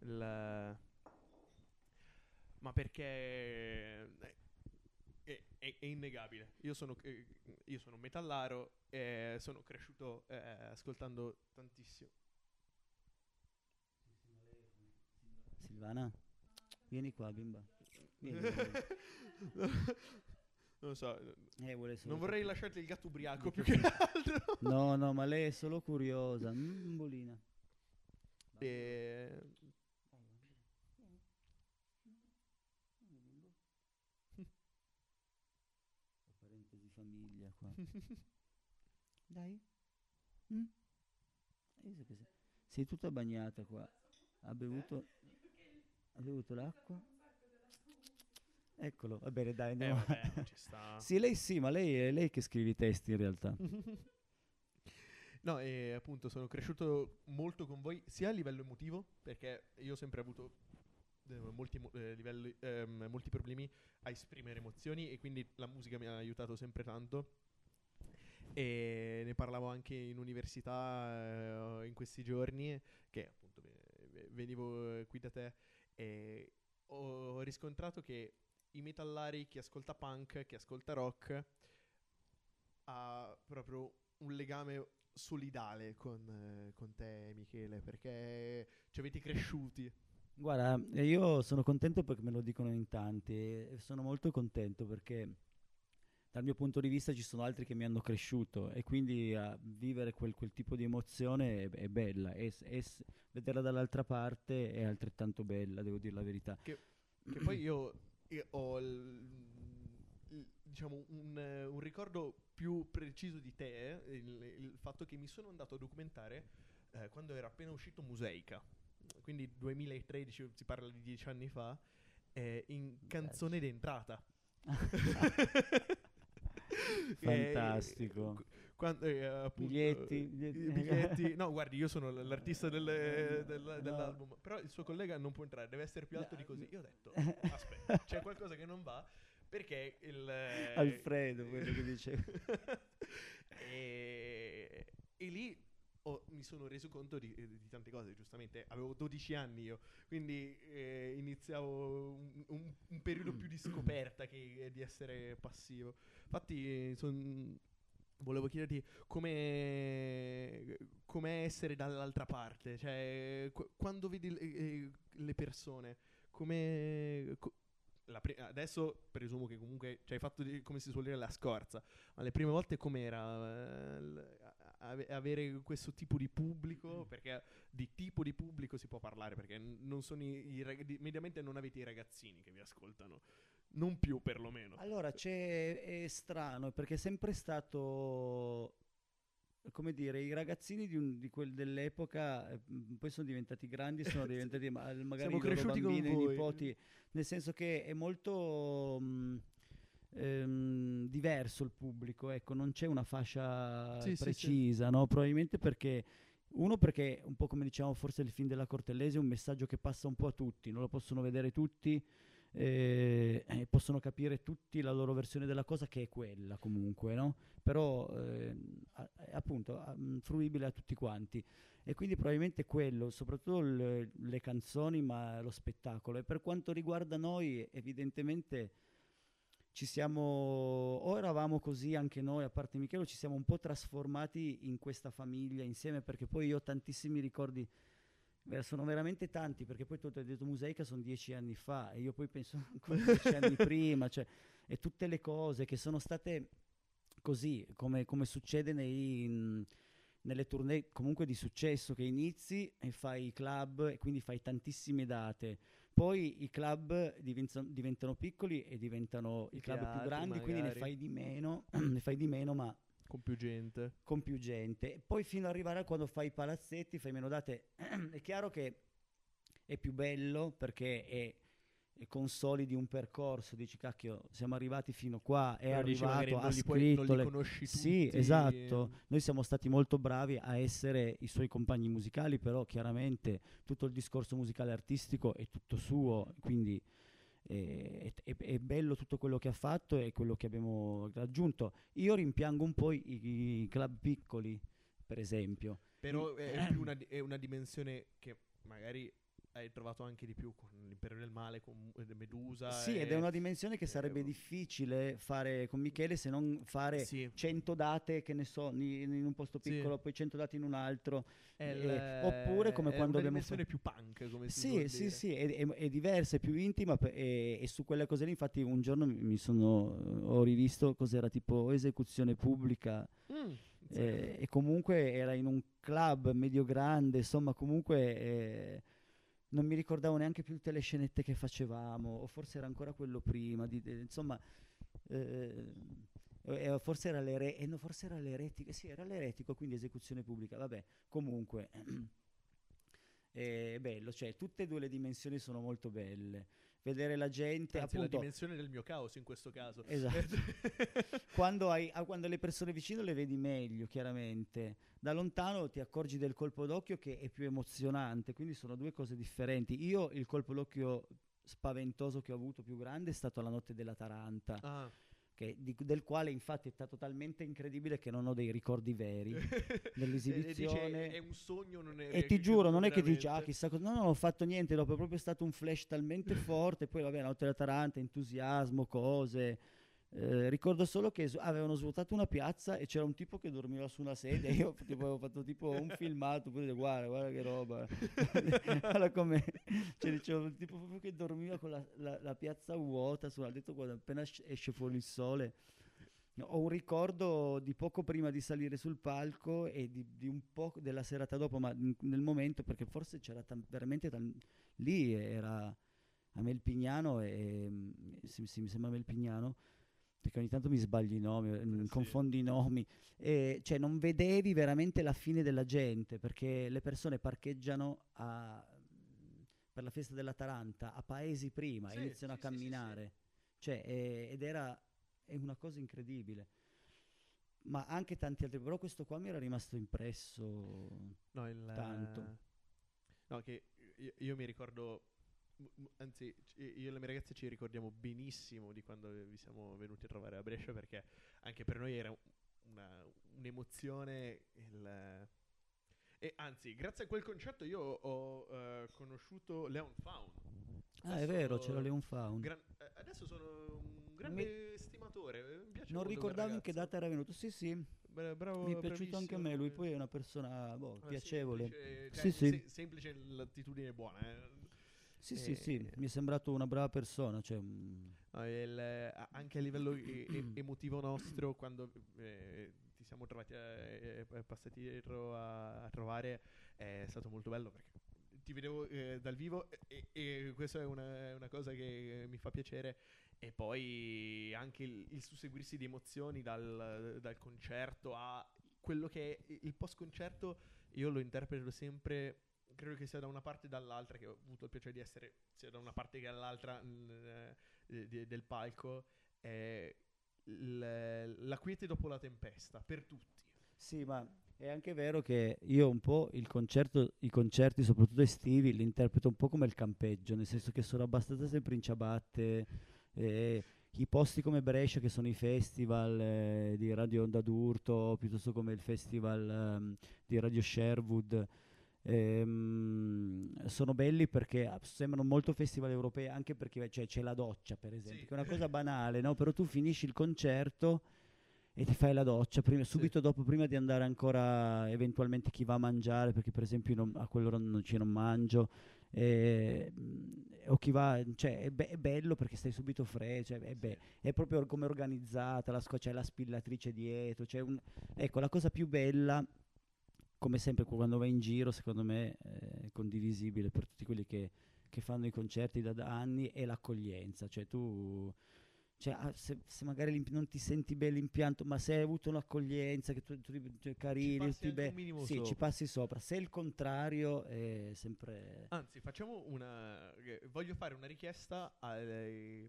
Il- Ma perché eh, è, è- è innegabile. Io sono, eh, io sono un metallaro e sono cresciuto eh, ascoltando tantissimo. Silvana, vieni qua, bimba. Vieni, vieni. non lo so, Eh, non vorrei lasciarti il gatto ubriaco più che altro. No, no, ma lei è solo curiosa. Mm, bolina. E- Ho parente di famiglia qua. Dai. Mm? Sei, tutta bagnata qua. Ha bevuto, Ha bevuto l'acqua? Eccolo, va bene, dai, Eh, andiamo. vabbè, ci sta. sì, lei sì, ma lei è lei che scrive i testi in realtà. No, e appunto sono cresciuto molto con voi, sia a livello emotivo, perché io ho sempre avuto eh, molti, eh, livelli- ehm, molti problemi a esprimere emozioni e quindi la musica mi ha aiutato sempre tanto. E ne parlavo anche in università eh, in questi giorni, che appunto ve- ve- venivo eh, qui da te, e ho riscontrato che i metallari, chi ascolta punk, chi ascolta rock, ha proprio un legame solidale con, eh, con te, Michele, perché ci avete cresciuti. Guarda, io sono contento perché me lo dicono in tanti sono molto contento perché dal mio punto di vista ci sono altri che mi hanno cresciuto e quindi a vivere quel, quel tipo di emozione è, è bella e, e vederla dall'altra parte è altrettanto bella, devo dire la verità. Che poi io, io ho il- il- diciamo un, un ricordo più preciso di te, eh, il, il fatto che mi sono andato a documentare eh, quando era appena uscito Museica, quindi 2013, si parla di dieci anni fa, eh, in canzone d'entrata. Eh, Fantastico. qu- quando, eh, appunto, Biglietti, biglietti. biglietti. No, guardi, io sono l'artista del- del- No. dell'album, però il suo collega non può entrare, deve essere più alto No, di così. Io ho detto, aspetta, c'è qualcosa che non va perché il... eh, Alfredo, quello che dicevo. e, e lì ho- mi sono reso conto di, di tante cose, giustamente. Avevo 12 anni io, quindi eh, iniziavo un, un- un periodo più di scoperta che di essere passivo. Infatti, son- volevo chiederti come com'è essere dall'altra parte, cioè qu- quando vedi le, eh, le persone, come... co- pri- adesso presumo che comunque ci hai fatto di- come si suol dire la scorza, ma le prime volte com'era eh, ave- avere questo tipo di pubblico? Perché di tipo di pubblico si può parlare, perché non sono i, i rag- di- mediamente non avete i ragazzini che vi ascoltano, non più perlomeno. Allora, c'è, è strano perché è sempre stato, come dire, i ragazzini di, un- di quel dell'epoca eh, poi sono diventati grandi, sono diventati ma- magari Siamo i bambini, i voi. nipoti, nel senso che è molto mh, ehm, diverso il pubblico, ecco, non c'è una fascia Sì, sì, sì. precisa, no? Probabilmente perché... Uno perché, un po' come diciamo forse il film della Cortellesi, è un messaggio che passa un po' a tutti, non lo possono vedere tutti, eh, possono capire tutti la loro versione della cosa che è quella comunque, no? Però eh, a- è appunto a- fruibile a tutti quanti. E quindi probabilmente quello, soprattutto il- le canzoni, ma lo spettacolo. E per quanto riguarda noi, evidentemente ci siamo, o eravamo così anche noi, a parte Michele, ci siamo un po' trasformati in questa famiglia insieme, perché poi io ho tantissimi ricordi Beh, sono veramente tanti perché poi tu hai detto Museica sono dieci anni fa e io poi penso ancora dieci anni prima, cioè, e tutte le cose che sono state così, come, come succede nei, mh, nelle tournée comunque di successo, che inizi e fai i club e quindi fai tantissime date. Poi i club divenza- diventano piccoli e diventano i, I club più grandi, quindi ne magari. fai di meno, ne fai di meno, ma Con più gente. con più gente. Poi fino ad arrivare a quando fai i palazzetti, fai meno date. è chiaro che è più bello perché è, è consolidi un percorso, dici cacchio, siamo arrivati fino qua, è Però arrivato, ha puoi, scritto li le- conosci tutti. Sì, esatto. Noi siamo stati molto bravi a essere i suoi compagni musicali, però chiaramente tutto il discorso musicale artistico è tutto suo, quindi eh, è, è- è bello tutto quello che ha fatto e quello che abbiamo raggiunto. Io rimpiango un po' i, i club piccoli, per esempio. Però è, una, è una dimensione che magari hai trovato anche di più con l'Imperio del Male, con eh, Medusa. Sì, ed e- è una dimensione che sarebbe eh, difficile fare con Michele se non fare Sì, 100 date, che ne so, in un posto Sì. piccolo, poi 100 date in un altro. è il- oppure come è quando una abbiamo dimensione più punk, come si Sì, sì, dire. sì, è, è- è diversa, è più intima e, e su quelle cose lì infatti un giorno mi sono, ho rivisto cos'era tipo esecuzione pubblica Mm, sì. eh, e comunque era in un club medio grande, insomma comunque eh, non mi ricordavo neanche più tutte le scenette che facevamo, o forse era ancora quello prima, di- de- insomma eh, eh, forse era l'ere- eh, no, forse era l'eretico, sì era l'eretico, quindi esecuzione pubblica, vabbè, comunque è bello, cioè tutte e due le dimensioni sono molto belle. Vedere la gente, Anzi, appunto, la dimensione del mio caos in questo caso. Esatto. quando, hai, ah, quando le persone vicino le vedi meglio, chiaramente. Da lontano ti accorgi del colpo d'occhio che è più emozionante, quindi sono due cose differenti. Io il colpo d'occhio spaventoso che ho avuto più grande è stato la notte della Taranta. Ah. Che, di, del quale infatti è stato talmente incredibile che non ho dei ricordi veri dell'esibizione. E dice, è un sogno, non è E ti giuro, non è che dici, ah, chissà cosa. No, non ho fatto niente dopo, è proprio stato un flash talmente forte. Poi, vabbè, la notte della Taranta, entusiasmo, cose. Eh, ricordo solo che avevano svuotato una piazza e c'era un tipo che dormiva su una sedia. Io tipo, avevo fatto tipo un filmato, poi dicevo, guarda, guarda che roba. guarda come cioè, dicevo, un tipo proprio che dormiva con la, la- la piazza vuota. Ha detto, guarda, appena sc- esce fuori il sole. Ho un ricordo di poco prima di salire sul palco e di, di un po' della serata dopo, ma nel momento, perché forse c'era tan- veramente tan- lì era a Melpignano e mm, sì, sì, mi sembra Melpignano perché ogni tanto mi sbaglio i nomi, mm, sì. confondo i nomi, e, cioè non vedevi veramente la fine della gente perché le persone parcheggiano a- per la festa della Taranta a paesi prima, Sì, iniziano sì, a sì, sì, sì. camminare, Cioè, eh, ed era è una cosa incredibile. Ma anche tanti altri, però questo qua mi era rimasto impresso. No, il, Tanto. No, che io, io mi ricordo, anzi, io e le mie ragazze ci ricordiamo benissimo di quando vi siamo venuti a trovare a Brescia perché anche per noi era una- un'emozione. Il, e anzi, grazie a quel concerto io ho eh, conosciuto Leon Faun. Ah, è vero, c'era Leon Faun. Gran- eh, adesso sono un grande stimatore. Mi piace Non ricordavo in che data era venuto. Sì, sì, Bra- bravo, mi è piaciuto anche a me. Lui poi è una persona boh, Ah, piacevole. Semplice, Sì, cioè, sì. se- semplice l'attitudine buona. eh. Sì, sì, sì, Eh, mi è sembrato una brava persona. Cioè, mm, No, il, anche a livello e- e- emotivo nostro, quando eh, ti siamo trovati a- eh, eh, passati dietro a, a trovare, è stato molto bello perché ti vedevo eh, dal vivo e, e questa è una, una cosa che mi fa piacere. E poi anche il, il susseguirsi di emozioni dal, dal concerto a quello che è il post concerto, io lo interpreto sempre. Credo che sia da una parte e dall'altra, che ho avuto il piacere di essere sia da una parte che dall'altra mm, eh, de- de- del palco, è la quiete dopo la tempesta, per tutti. Sì, ma è anche vero che io un po' concerto, i concerti, soprattutto estivi, li interpreto un po' come il campeggio, nel senso che sono abbastanza sempre in ciabatte. eh, I posti come Brescia, che sono i festival eh, di Radio Onda d'Urto, piuttosto come il festival ehm, di Radio Sherwood, ehm, sono belli perché ah, sembrano molto festival europei, anche perché cioè, c'è la doccia, per esempio, Sì. che è una cosa banale, no? Però tu finisci il concerto e ti fai la doccia prima- subito dopo, prima di andare ancora eventualmente chi va a mangiare, perché per esempio io non- a quell'ora non ci non mangio, eh, o chi va, cioè è, be- è bello perché stai subito fresco, cioè, è, be- è proprio come organizzata, la sco- c'è la spillatrice dietro, un- ecco la cosa più bella, come sempre quando vai in giro, secondo me è condivisibile per tutti quelli che, che fanno i concerti da, da anni, è l'accoglienza, cioè tu cioè, ah, se, se magari non ti senti bene l'impianto, ma se hai avuto un'accoglienza, che tu, tu cioè, carini, anche be- sì, ci passi sopra. Se è il contrario, è sempre... Anzi, facciamo una. che- Voglio fare una richiesta ai,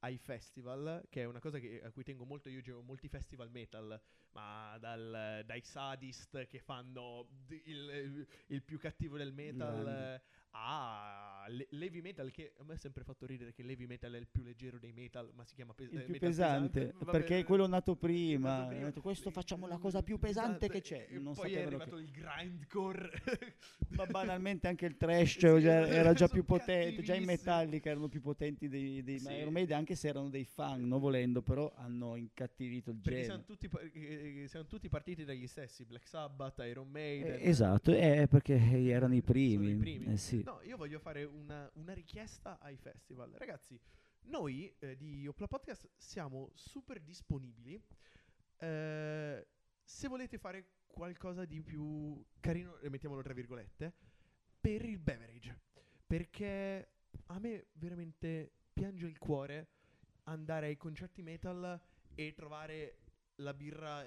ai festival, che è una cosa che- a cui tengo molto. Io giro molti festival metal, ma dal- dai sadist che fanno il, il più cattivo del metal eh, a le- l'heavy metal, che a me ha sempre fatto ridere che l'heavy metal è il più leggero dei metal, ma si chiama pes- Il eh, più pesante, Vabbè, perché è quello nato prima. prima. detto, questo Il- facciamo la cosa più pesante che pesante, c'è. E Non poi è arrivato che- il grindcore. Ma banalmente anche il trash Sì, cioè, sono era già più potente, già i cattivissimi. Metallica erano più potenti dei, dei Sì. Iron Maiden, anche se erano dei fan, non volendo, però hanno incattivito il Perché genere. siamo tutti, pa- eh, siamo tutti partiti dagli stessi, Black Sabbath, Iron Maiden. Eh, esatto, eh, perché erano i primi. I primi. eh, sì. No, io voglio fare una, una richiesta ai festival. Ragazzi, noi eh, di Opla Podcast siamo super disponibili. eh, se volete fare qualcosa di più carino, eh, mettiamolo tra virgolette, per il beverage. Perché a me veramente piange il cuore andare ai concerti metal e trovare la birra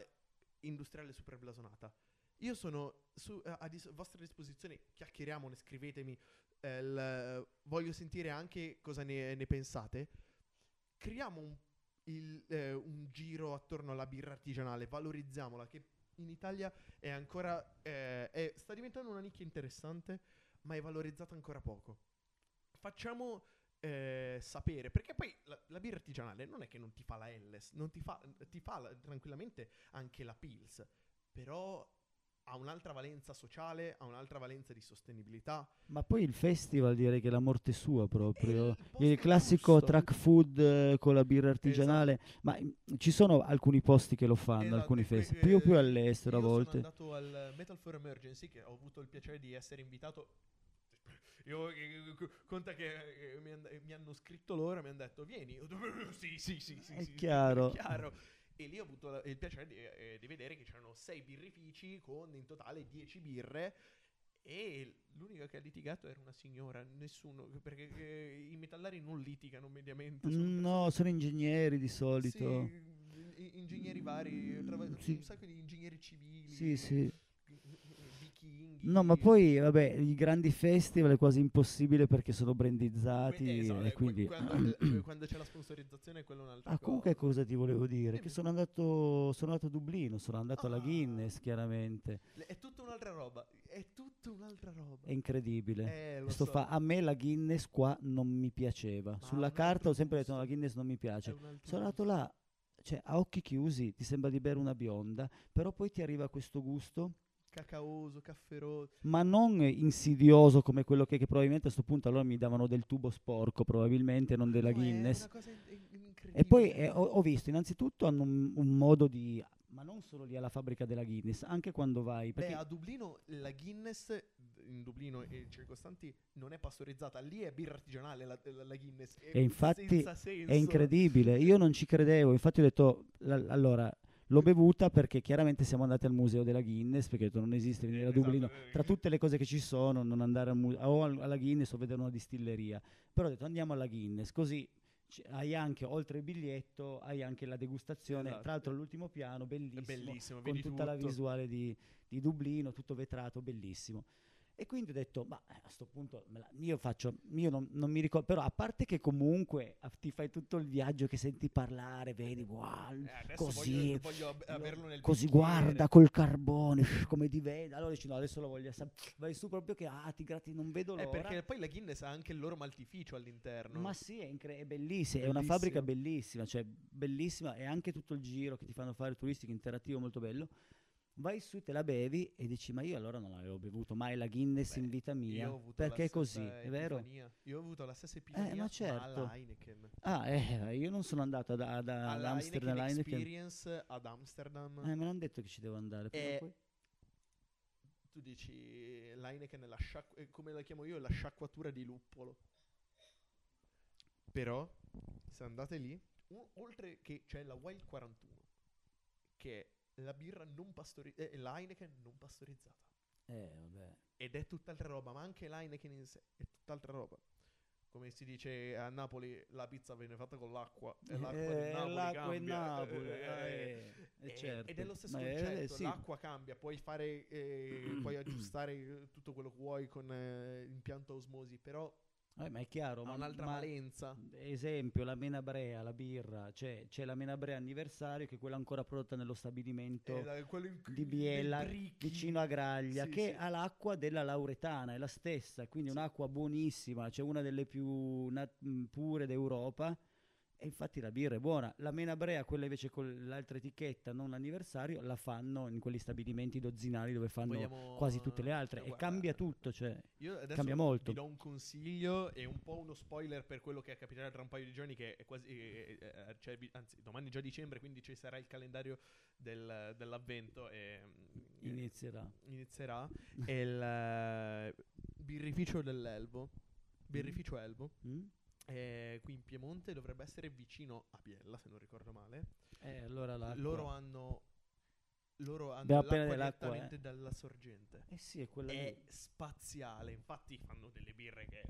industriale super blasonata. io sono su- a, a dis- vostra disposizione, chiacchieriamone, scrivetemi, eh, il- voglio sentire anche cosa ne, ne pensate. Creiamo un, il- eh, un giro attorno alla birra artigianale, valorizziamola, che in Italia è ancora, eh, è- sta diventando una nicchia interessante, ma è valorizzata ancora poco. Facciamo eh, sapere, perché poi la, la birra artigianale non è che non ti fa la Helles, non ti fa, ti fa la- tranquillamente anche la Pils, però ha un'altra valenza sociale, ha un'altra valenza di sostenibilità. Ma poi il festival direi che è la morte sua proprio. il posto Il classico giusto. track food eh, con la birra artigianale, ma mm, ci sono alcuni posti che lo fanno, Esatto, alcuni festival, più più eh, all'estero a io volte. sono andato al Metal for Emergency, che ho avuto il piacere di essere invitato. Io, eh, conta che eh, mi, han- mi hanno scritto loro e mi hanno detto vieni. Io sì, sì, sì, sì, È sì, chiaro. è chiaro. E lì ho avuto la- il piacere di, eh, di vedere che c'erano sei birrifici con in totale 10 birre. E l'unica che ha litigato era una signora, nessuno, perché eh, i metallari non litigano mediamente. sono Mm, No, sono ingegneri di solito. sì, ingegneri vari, trova- Sì. un sacco di ingegneri civili. Sì, sì. No, ma poi, vabbè, i grandi festival è quasi impossibile perché sono brandizzati esatto, e eh, que- quindi... quando, eh, quando c'è la sponsorizzazione è quella un'altra Ah, cosa. comunque cosa ti volevo dire? Che sono andato, sono andato a Dublino, sono andato alla Ah. Guinness, chiaramente. È tutta un'altra roba. È tutta un'altra roba. È incredibile. Eh, so. fa- a me la Guinness qua non mi piaceva. Ma Sulla carta ho sempre detto no, la. Guinness non mi È piace. Sono andato là, cioè a occhi chiusi ti sembra di bere una bionda, però poi ti arriva questo gusto, Cacaoso, cafferoso. ma non insidioso come quello che, che probabilmente a questo punto allora mi davano del tubo sporco, probabilmente non della No, è Guinness. una cosa in- in- incredibile. E poi eh, ho, ho visto, innanzitutto hanno un, un modo di... Ma non solo lì alla fabbrica della Guinness, anche quando vai... Beh, a Dublino la Guinness, in Dublino e circostanti, non è pastorizzata. Lì è birra artigianale la, la- la Guinness. È E infatti è incredibile, io non ci credevo, infatti ho detto, la- allora, l'ho bevuta perché chiaramente siamo andati al museo della Guinness, perché ho detto non esiste venire a Esatto, Dublino, eh, tra tutte le cose che ci sono, non andare al mu- o al- alla Guinness o vedere una distilleria, però ho detto andiamo alla Guinness, così hai anche, oltre il biglietto, hai anche la degustazione, Esatto. tra l'altro all'ultimo piano, bellissimo, bellissimo, con tutta la tutto. visuale di, di Dublino, tutto vetrato, bellissimo. E quindi ho detto, ma eh, a sto punto la- io faccio, io non, non mi ricordo, però a parte che comunque ah, ti fai tutto il viaggio che senti parlare, vedi, wow, Eh, così, voglio, voglio così guarda col carbone, come ti vede, allora dici no, adesso lo voglio assaggiare, vai su proprio che ah, ti gratti, non vedo Eh, l'ora. perché poi la Guinness ha anche il loro maltificio all'interno. Ma sì, è, incre- è bellissima, è una fabbrica bellissima, cioè bellissima e anche tutto il giro che ti fanno fare turistico interattivo molto bello. Vai su, te la bevi e dici ma io allora non avevo bevuto mai la Guinness Beh, in vita mia, perché è così, è vero? Io ho avuto la stessa epifania, ma certo. alla Heineken. Ah, eh, io non sono andato ad, ad, ad Amsterdam, Heineken. Experience ad Amsterdam. Eh, me l'hanno detto che ci devo andare, Eh, Tu dici l'Heineken è, la sciacqu- è come la chiamo io, la sciacquatura di luppolo. Però, se andate lì, o- oltre che c'è la Wild 41, che è la birra non pastorizzata, eh, la Heineken non pastorizzata. eh, vabbè. Ed è tutt'altra roba, ma anche l'Heineken in sé è tutt'altra roba. Come si dice a Napoli, la pizza viene fatta con l'acqua. E l'acqua di Eh, Napoli l'acqua in cambia. Napoli, Eh, eh, eh, eh, certo. Ed è lo stesso Ma concetto, sì. l'acqua cambia, puoi fare, eh, puoi aggiustare eh, tutto quello che vuoi con eh, impianto osmosi, però Eh, ma è chiaro, ha ma, un'altra ma- valenza. esempio, la Menabrea, la birra, cioè c'è la Menabrea anniversario che è quella ancora prodotta nello stabilimento Eh, di Biella vicino a Graglia Sì, che sì. ha l'acqua della Lauretana, è la stessa, quindi Sì. un'acqua buonissima, cioè una delle più nat- pure d'Europa. E infatti la birra è buona. La Menabrea, quella invece con l'altra etichetta, non l'anniversario, la fanno in quegli stabilimenti dozzinali dove fanno Vogliamo- quasi tutte le altre. eh, E guarda, cambia tutto, cioè Io adesso Cambia molto. vi do un consiglio e un po' uno spoiler per quello che capiterà tra un paio di giorni che è quasi eh, eh, cioè, vi- anzi domani è già dicembre quindi ci sarà il calendario del- dell'avvento e mm, inizierà. inizierà il eh, birrificio dell'Elvo birrificio Elvo Mm? Eh, qui in Piemonte dovrebbe essere vicino a Biella se non ricordo male Eh, allora l'acqua- loro hanno loro hanno appena l'acqua direttamente dalla sorgente Eh sì, è quella è lì. spaziale. Infatti fanno delle birre che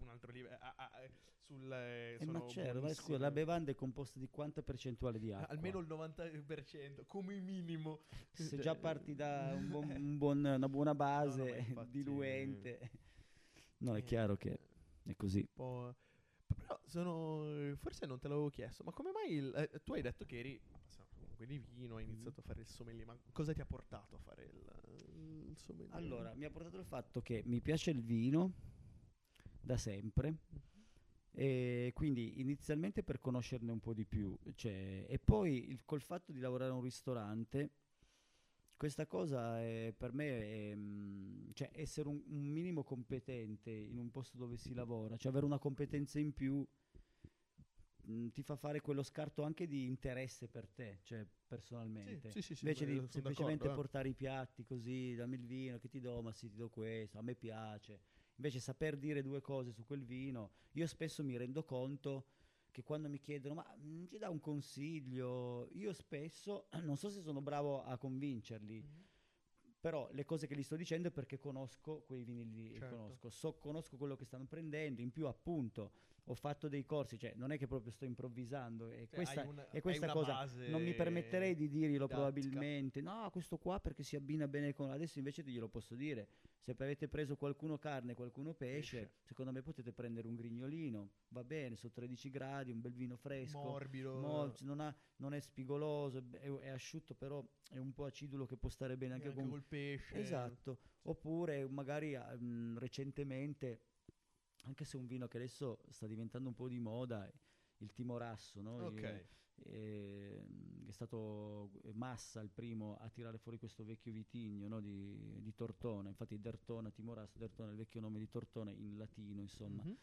un altro livello. sul, eh, Eh, ma certo, ma scusa, la bevanda è composta di quanta percentuale di acqua? Almeno il 90%, come minimo. Se già parti da un buon- un buon- una buona base ma infatti- diluente. No, è eh, chiaro che è così. po'- Però sono. Forse non te l'avevo chiesto, ma come mai. il- eh, tu hai detto che eri comunque di vino, hai iniziato a fare il sommelier, ma cosa ti ha portato a fare il, il sommelier? Allora, mi ha portato il fatto che mi piace il vino da sempre Mhm. e quindi inizialmente per conoscerne un po' di più, cioè, e poi il- col fatto di lavorare a un ristorante, questa cosa è- per me è, mm, cioè, essere un, un minimo competente in un posto dove si lavora, cioè avere una competenza in più mm, ti fa fare quello scarto anche di interesse per te, cioè personalmente. Sì, sì, sì, Invece di sono semplicemente eh. portare i piatti così, dammi il vino, che ti do, ma sì, ti do questo, a me piace. Invece saper dire due cose su quel vino, io spesso mi rendo conto che quando mi chiedono ma mm, ci dà un consiglio, io spesso non so se sono bravo a convincerli, Mhm. però le cose che gli sto dicendo è perché conosco quei vini lì, Certo. conosco, so- conosco quello che stanno prendendo, in più appunto ho fatto dei corsi, cioè non è che proprio sto improvvisando e Cioè, questa, una- e questa cosa non mi permetterei di dirglielo didattica. probabilmente, no questo qua perché si abbina bene con adesso invece glielo posso dire, se avete preso qualcuno carne, qualcuno pesce, Pesce. secondo me potete prendere un grignolino, va bene, su 13 gradi, un bel vino fresco, morbido. Mo- non, ha- non è spigoloso, è, è- asciutto, però è un po' acidulo che può stare bene anche, anche con... col pesce. Esatto, oppure magari ah, mh, recentemente, anche se un vino che adesso sta diventando un po' di moda, il Timorasso, no? Ok. Il- ehm, è stato Massa il primo a tirare fuori questo vecchio vitigno no, di, di Tortona, infatti Dertona, Timorasso, Dertona è il vecchio nome di Tortona in latino, insomma. Mhm.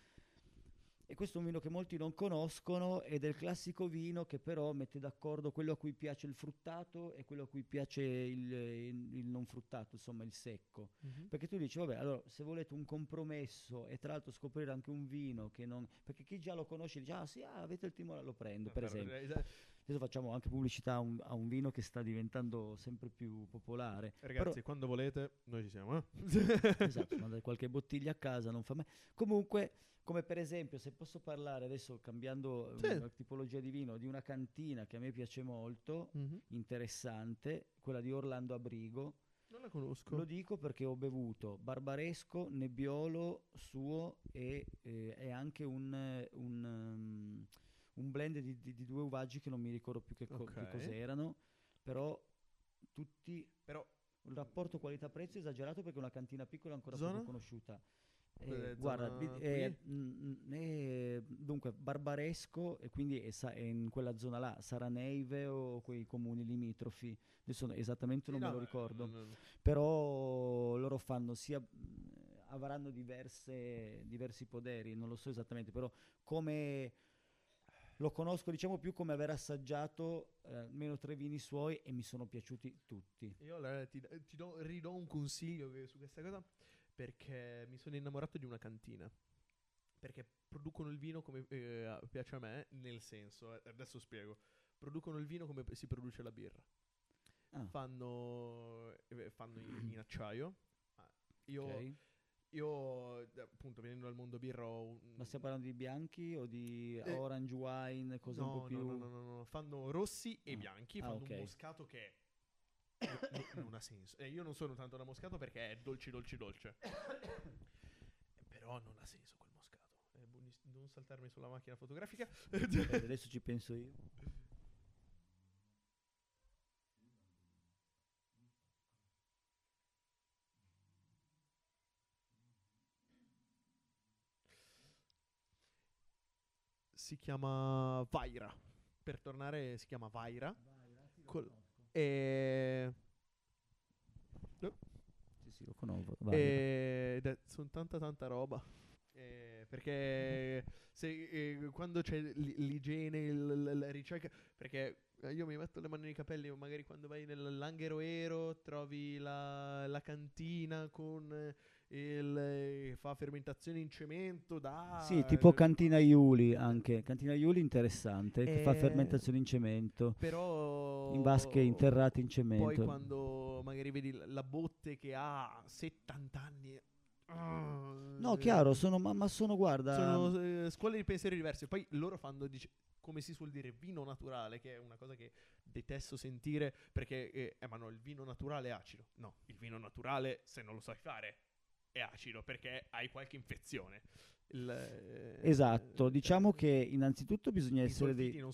E questo è un vino che molti non conoscono ed è il classico vino che però mette d'accordo quello a cui piace il fruttato e quello a cui piace il, il- il non fruttato, insomma il secco. Mhm. Perché tu dici, vabbè, allora se volete un compromesso e tra l'altro scoprire anche un vino che non... Perché chi già lo conosce dice, ah sì, ah, avete il timore, lo prendo, per Però, esempio. Eh, Adesso facciamo anche pubblicità a un, a un vino che sta diventando sempre più popolare. Ragazzi, quando volete, noi ci siamo. eh. esatto, mandate qualche bottiglia a casa, non fa mai. Comunque, come per esempio, se posso parlare adesso cambiando eh, Sì. una tipologia di vino, di una cantina che a me piace molto, Mhm. interessante, quella di Orlando Abrigo. Non la conosco. Lo dico perché ho bevuto Barbaresco, Nebbiolo suo e, eh, e anche un, eh, un, um, un blend di, di- di due uvaggi che non mi ricordo più che, co- che Ok. cos'erano, però tutti Però un rapporto qualità-prezzo esagerato perché è una cantina piccola ancora Zona? poco conosciuta. Eh, Eh, guarda, eh, mm, mm, eh, dunque Barbaresco e quindi è, sa- è in quella zona là, Saraneive o quei comuni limitrofi, adesso esattamente non Sì, me no, lo ma- ricordo, no, no. però loro fanno sia, avranno diverse, diversi poderi, non lo so esattamente, però come lo conosco diciamo più come aver assaggiato eh, almeno tre vini suoi e mi sono piaciuti tutti. Io allora ti, ti do- ridò un consiglio che- su questa cosa perché mi sono innamorato di una cantina. Perché producono il vino come eh, piace a me, nel senso, eh, adesso spiego. Producono il vino come si produce la birra. Ah, Fanno, eh, fanno in, in acciaio. Ah, Io, ok. Io, eh, appunto, venendo dal mondo un, Ma stiamo parlando di bianchi o di Eh, orange wine, cose no, un po' più... No, no, no, no, no, fanno rossi e Ah. bianchi, Ah, fanno ok. un moscato che no- no- non ha senso. Eh, io non sono tanto da moscato perché è dolce, dolce, dolce. Però non ha senso quel moscato. Buoniss- non saltarmi sulla macchina fotografica. Adesso ci penso io. Si chiama Vaira. Per tornare, si chiama Vaira. Col- E... Sì, sì, lo conosco. vai. Ed è, sono tanta tanta roba. Eh, perché se, eh, quando c'è l- l'igiene, il- l- la ricerca, perché eh, io mi metto le mani nei capelli, magari quando vai nell'Angero Ero trovi la, la cantina con eh, il eh, fa fermentazione in cemento da Sì, tipo Cantina Iuli anche. Cantina Iuli interessante, che fa Eh, fermentazione in cemento, però in vasche interrate in cemento. Poi quando magari vedi la- botte che ha 70 anni No, chiaro, sono, ma, ma sono, guarda... Sono eh, scuole di pensiero diverse. Poi loro fanno, dice, come si suol dire, vino naturale, che è una cosa che detesto sentire perché, eh, eh, ma no, il vino naturale è acido. No, il vino naturale, se non lo sai fare, è acido perché hai qualche infezione. Il, eh, esatto, diciamo che innanzitutto bisogna essere dei, vino.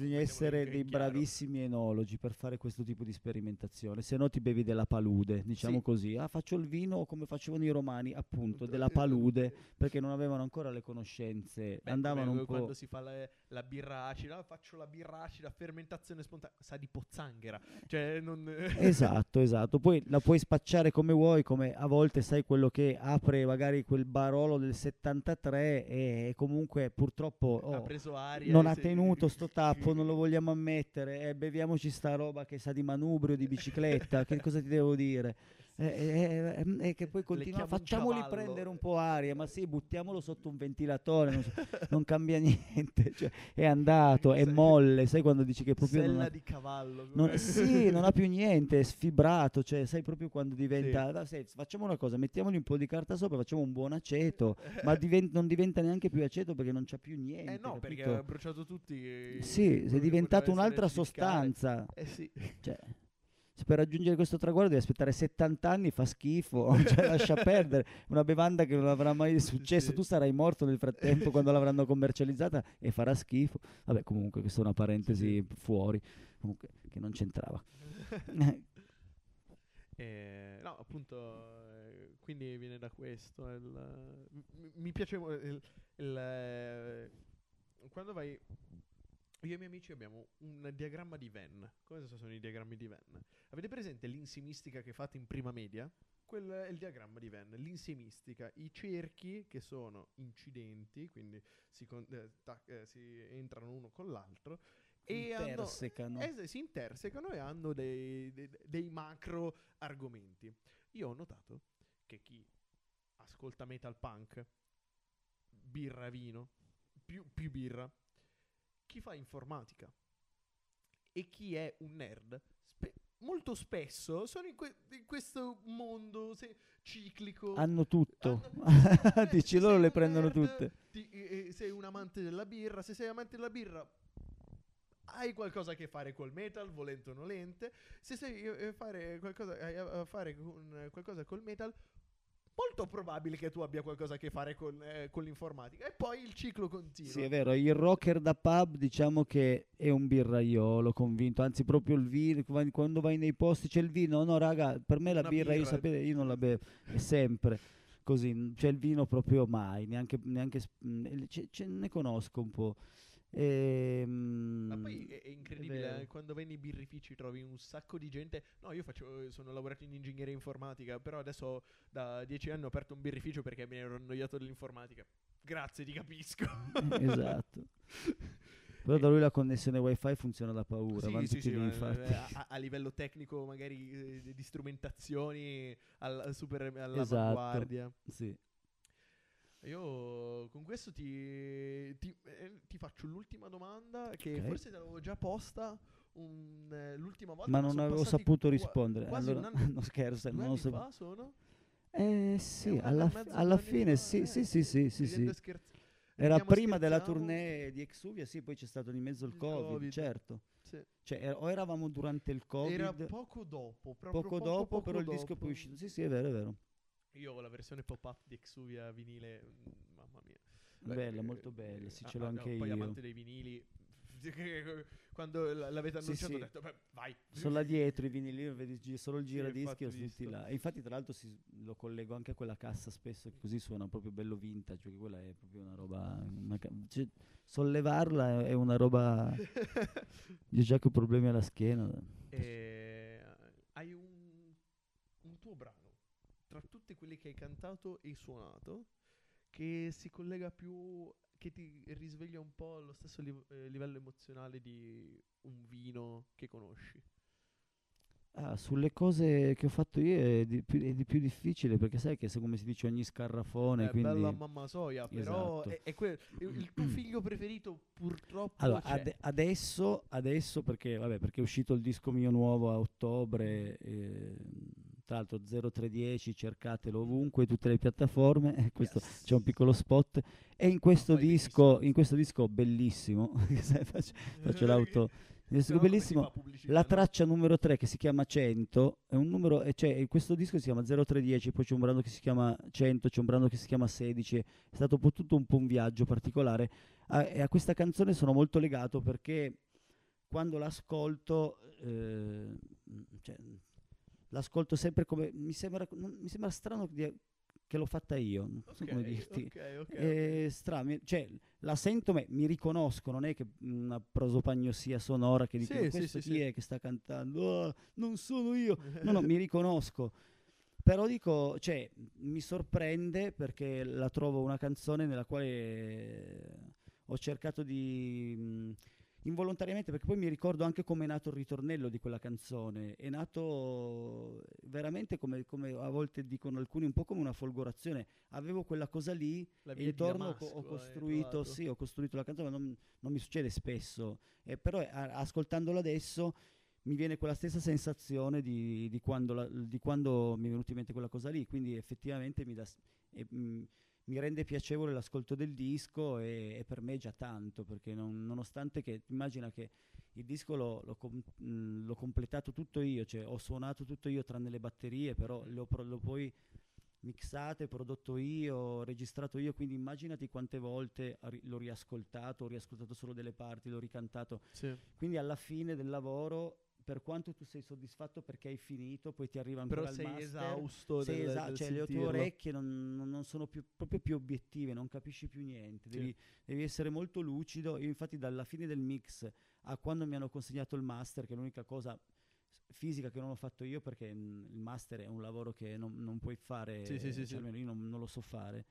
Bisogna essere dei bravissimi enologi per fare questo tipo di sperimentazione, se no ti bevi della palude, diciamo sì. così. Ah, faccio il vino come facevano i romani, appunto, della palude, perché non avevano ancora le conoscenze. Beh, Andavano un po'... quando si fa la, la, birra acida, faccio la birra acida, fermentazione spontanea, sa di pozzanghera. Cioè, non... esatto, esatto. Poi la puoi spacciare come vuoi, come a volte sai quello che apre magari quel barolo del 73 e comunque purtroppo oh, ha non ha tenuto sto tappo, non lo vogliamo ammettere, eh, beviamoci sta roba che sa di manubrio, di bicicletta, che cosa ti devo dire? E eh, eh, eh, che poi continua, facciamoli prendere un po' aria, ma sì, buttiamolo sotto un ventilatore, non, so, non cambia niente, cioè, è andato, è molle, sai quando dici che proprio... Sella non ha, di cavallo. Non, sì, non ha più niente, è sfibrato, cioè sai proprio quando diventa... Sì. Dai, facciamo una cosa, mettiamogli un po' di carta sopra, facciamo un buon aceto, ma divent- non diventa neanche più aceto perché non c'ha più niente. Eh no, capito? perché ha bruciato tutti... Sì, è diventato un'altra sostanza. Eh sì. Cioè, se per raggiungere questo traguardo devi aspettare 70 anni, fa schifo, cioè lascia perdere una bevanda che non avrà mai successo, sì. tu sarai morto nel frattempo quando l'avranno commercializzata e farà schifo. Vabbè, comunque questa è una parentesi sì. fuori, comunque, che non c'entrava. eh, no, appunto, eh, quindi viene da questo. Il, mi, mi piace il, il, eh, quando vai io e i miei amici abbiamo un diagramma di Venn. Cosa sono i diagrammi di Venn? Avete presente l'insimistica che fate in prima media? Quello è il diagramma di Venn, l'insimistica, i cerchi che sono incidenti, quindi si, con- eh, tac- eh, si entrano uno con l'altro e intersecano. Hanno, eh, si intersecano e hanno dei, dei, dei macro argomenti. Io ho notato che chi ascolta metal punk, birra vino, più, più birra, chi fa informatica e chi è un nerd spe- molto spesso sono in, que- in questo mondo se- ciclico. Hanno tutto. Hanno, Dici loro le prendono nerd, tutte. Ti, eh, sei un amante della birra. Se sei amante della birra, hai qualcosa a che fare col metal, volente o nolente. Se sei eh, fare qualcosa, a fare con, qualcosa col metal, molto probabile che tu abbia qualcosa a che fare con, eh, con, l'informatica. E poi il ciclo continua. Sì, è vero. Il rocker da pub, diciamo che è un birraiolo convinto. Anzi, proprio il vino. Quando vai nei posti c'è il vino. No, raga, per me la birra, birra, io sapete, io non la bevo. È sempre così. C'è il vino proprio mai. Neanche, neanche ce, ce ne conosco un po'. Ehm, Ma poi è, è incredibile, è quando vai nei birrifici trovi un sacco di gente. No, io faccio, sono lavorato in ingegneria informatica, però adesso da dieci anni ho aperto un birrificio perché mi ero annoiato dell'informatica. Grazie, ti capisco. esatto. Però da lui la connessione wifi funziona da paura. Sì, sì, sì, lì, a, a, livello tecnico, magari eh, di strumentazioni al, super all'avanguardia. Esatto, sì. Io con questo ti, ti, eh, ti faccio l'ultima domanda che okay. forse te l'avevo già posta un, eh, l'ultima volta. Ma non avevo saputo rispondere. Allora, anno, non scherzo, non lo fa sono? Eh sì, alla, f- alla fine sì, sì, sì, sì, sì, sì. Era prima della tournée di Exuvia, sì, poi c'è stato di mezzo il, il COVID, COVID, certo. Sì. Cioè, er- o eravamo durante il Covid. Era poco dopo, poco, poco dopo, poco però dopo. il disco è poi uscito. Sì, sì, è vero, è vero. Io ho la versione pop-up di Exuvia vinile, mm, mamma mia. Bella, Beh, molto bella, sì, ah, ce l'ho ah, anche no, io. Poi amante dei vinili, quando l'avete annunciato sì, sì. ho detto, beh, vai. Sono là dietro i vinili, vedi solo il giradischi sì, tutti là. E infatti tra l'altro si, lo collego anche a quella cassa spesso, che così suona proprio bello vintage, perché quella è proprio una roba... Una, cioè, sollevarla è una roba... Io già che ho problemi alla schiena. E, hai un, un tuo brano tra tutti quelli che hai cantato e suonato che si collega più che ti risveglia un po' allo stesso li- eh, livello emozionale di un vino che conosci Ah, sulle cose che ho fatto io è di, più, è di più difficile perché sai che se come si dice ogni scarrafone è quindi... bella mamma soia però esatto. è, è que- il tuo figlio preferito purtroppo allora, ad- adesso, adesso perché, vabbè, perché è uscito il disco mio nuovo a ottobre eh, tra l'altro 0310, cercatelo ovunque, tutte le piattaforme, eh, questo Yes. c'è un piccolo spot. E in questo, fai disco, in questo disco bellissimo, faccio, faccio l'auto, in questo No, bellissimo, la no? traccia numero 3 che si chiama 100, è un numero, e cioè in questo disco si chiama 0310, poi c'è un brano che si chiama 100, c'è un brano che si chiama 16, è stato tutto un po' un viaggio particolare a- e a questa canzone sono molto legato perché quando l'ascolto, eh, cioè, l'ascolto sempre come, mi sembra, mi sembra strano di- che l'ho fatta io, non so come dirti. ok, ok, ok. È stra- mi- cioè, la sento, me- mi riconosco, non è che una prosopagnosia sonora che dico Sì, questo sì, chi sì. è che sta cantando, "Ah, non sono io, no, no, mi riconosco. Però dico, cioè, mi sorprende perché la trovo una canzone nella quale eh, ho cercato di mh, involontariamente, perché poi mi ricordo anche come è nato il ritornello di quella canzone. È nato veramente come, come a volte dicono alcuni, un po' come una folgorazione. Avevo quella cosa lì e intorno Damasco ho costruito, sì, ho costruito la canzone, ma non, non mi succede spesso. Eh, però eh, a- ascoltandolo adesso mi viene quella stessa sensazione di, di quando la- di quando mi è venuta in mente quella cosa lì, quindi effettivamente mi, dà e, mm, mi rende piacevole l'ascolto del disco e, e per me è già tanto, perché non- nonostante che, immagina che il disco l'ho, l'ho com- mm, l'ho completato tutto io, cioè ho suonato tutto io tranne le batterie, però le ho, pro- le ho poi mixate, prodotto io, registrato io, quindi immaginati quante volte l'ho riascoltato, ho riascoltato solo delle parti, l'ho ricantato, Sì. quindi alla fine del lavoro, per quanto tu sei soddisfatto perché hai finito, poi ti arriva ancora Però il sei master, esausto sei del, esa- del cioè le tue orecchie non, non- sono più, proprio più obiettive, non capisci più niente, Sì. devi, devi essere molto lucido. Io infatti dalla fine del mix a quando mi hanno consegnato il master, che è l'unica cosa fisica che non ho fatto io perché mm, il master è un lavoro che non, non puoi fare, Sì, sì, cioè almeno io non, non lo so fare.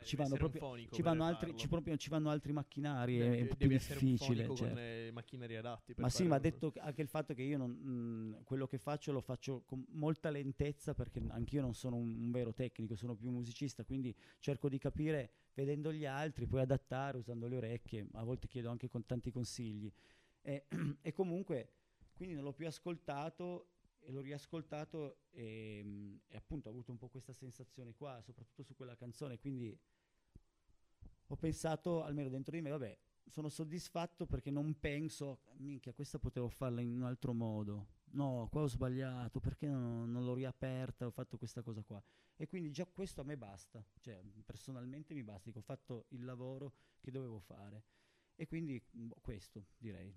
Ci vanno proprio- Ci vanno, altri, ci proprio- ci vanno altri macchinari, Devi- è po' più difficile. cioè. con le macchinari adatti Ma sì, ma ha detto che- anche il fatto che io non, mh, quello che faccio lo faccio con molta lentezza perché anch'io non sono un, un vero tecnico, sono più musicista, quindi cerco di capire vedendo gli altri, poi adattare usando le orecchie, a volte chiedo anche con tanti consigli. E, e comunque, quindi non l'ho più ascoltato e l'ho riascoltato e, e appunto ho avuto un po' questa sensazione qua, soprattutto su quella canzone, quindi ho pensato, almeno dentro di me, vabbè, sono soddisfatto perché non penso, minchia, questa potevo farla in un altro modo. No, qua ho sbagliato, perché non, non l'ho riaperta, ho fatto questa cosa qua. E quindi già questo a me basta, cioè personalmente mi basta, dico, ho fatto il lavoro che dovevo fare. E quindi boh, questo direi.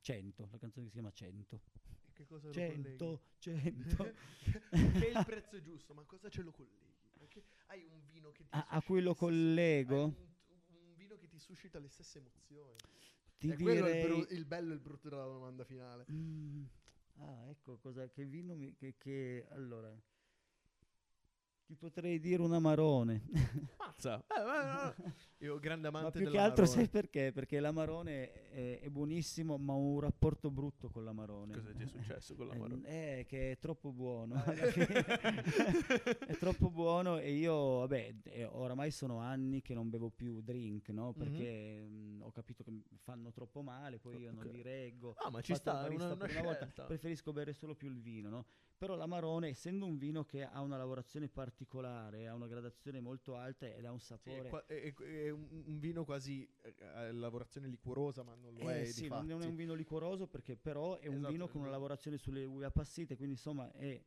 100, la canzone che si chiama 100. Che cosa lo colleghi? 100, 100. che è il prezzo giusto, ma cosa ce lo colleghi? Perché hai un vino che ti A- a cui lo collego? Un, un vino che ti suscita le stesse emozioni. Ti è quello il, direi... bru- il bello e il brutto della domanda finale. Mm, ah, ecco cosa che vino mi, che, che allora ti potrei dire un amarone. Mazza! Eh, eh, eh. Io grande ma amante più che altro sai perché? Perché l'amarone è, è buonissimo, ma ho un rapporto brutto con l'amarone. Cosa ti è successo con la Eh, eh, che è troppo buono. Ah, è troppo buono e io, vabbè, oramai sono anni che non bevo più drink, no? Perché mh, ho capito che fanno troppo male, poi io non Ok. li reggo. Ah, ma ci sta, una, una una volta, preferisco bere solo più il vino, no? Però l'amarone, essendo un vino che ha una lavorazione particolare, ha una gradazione molto alta ed ha un Sì, è, sapore... è- è un, un vino quasi eh, a lavorazione liquorosa, ma non lo Eh è sì, di non è un vino liquoroso perché però è un Esatto, vino è con una un- lavorazione sulle uve appassite, quindi insomma è,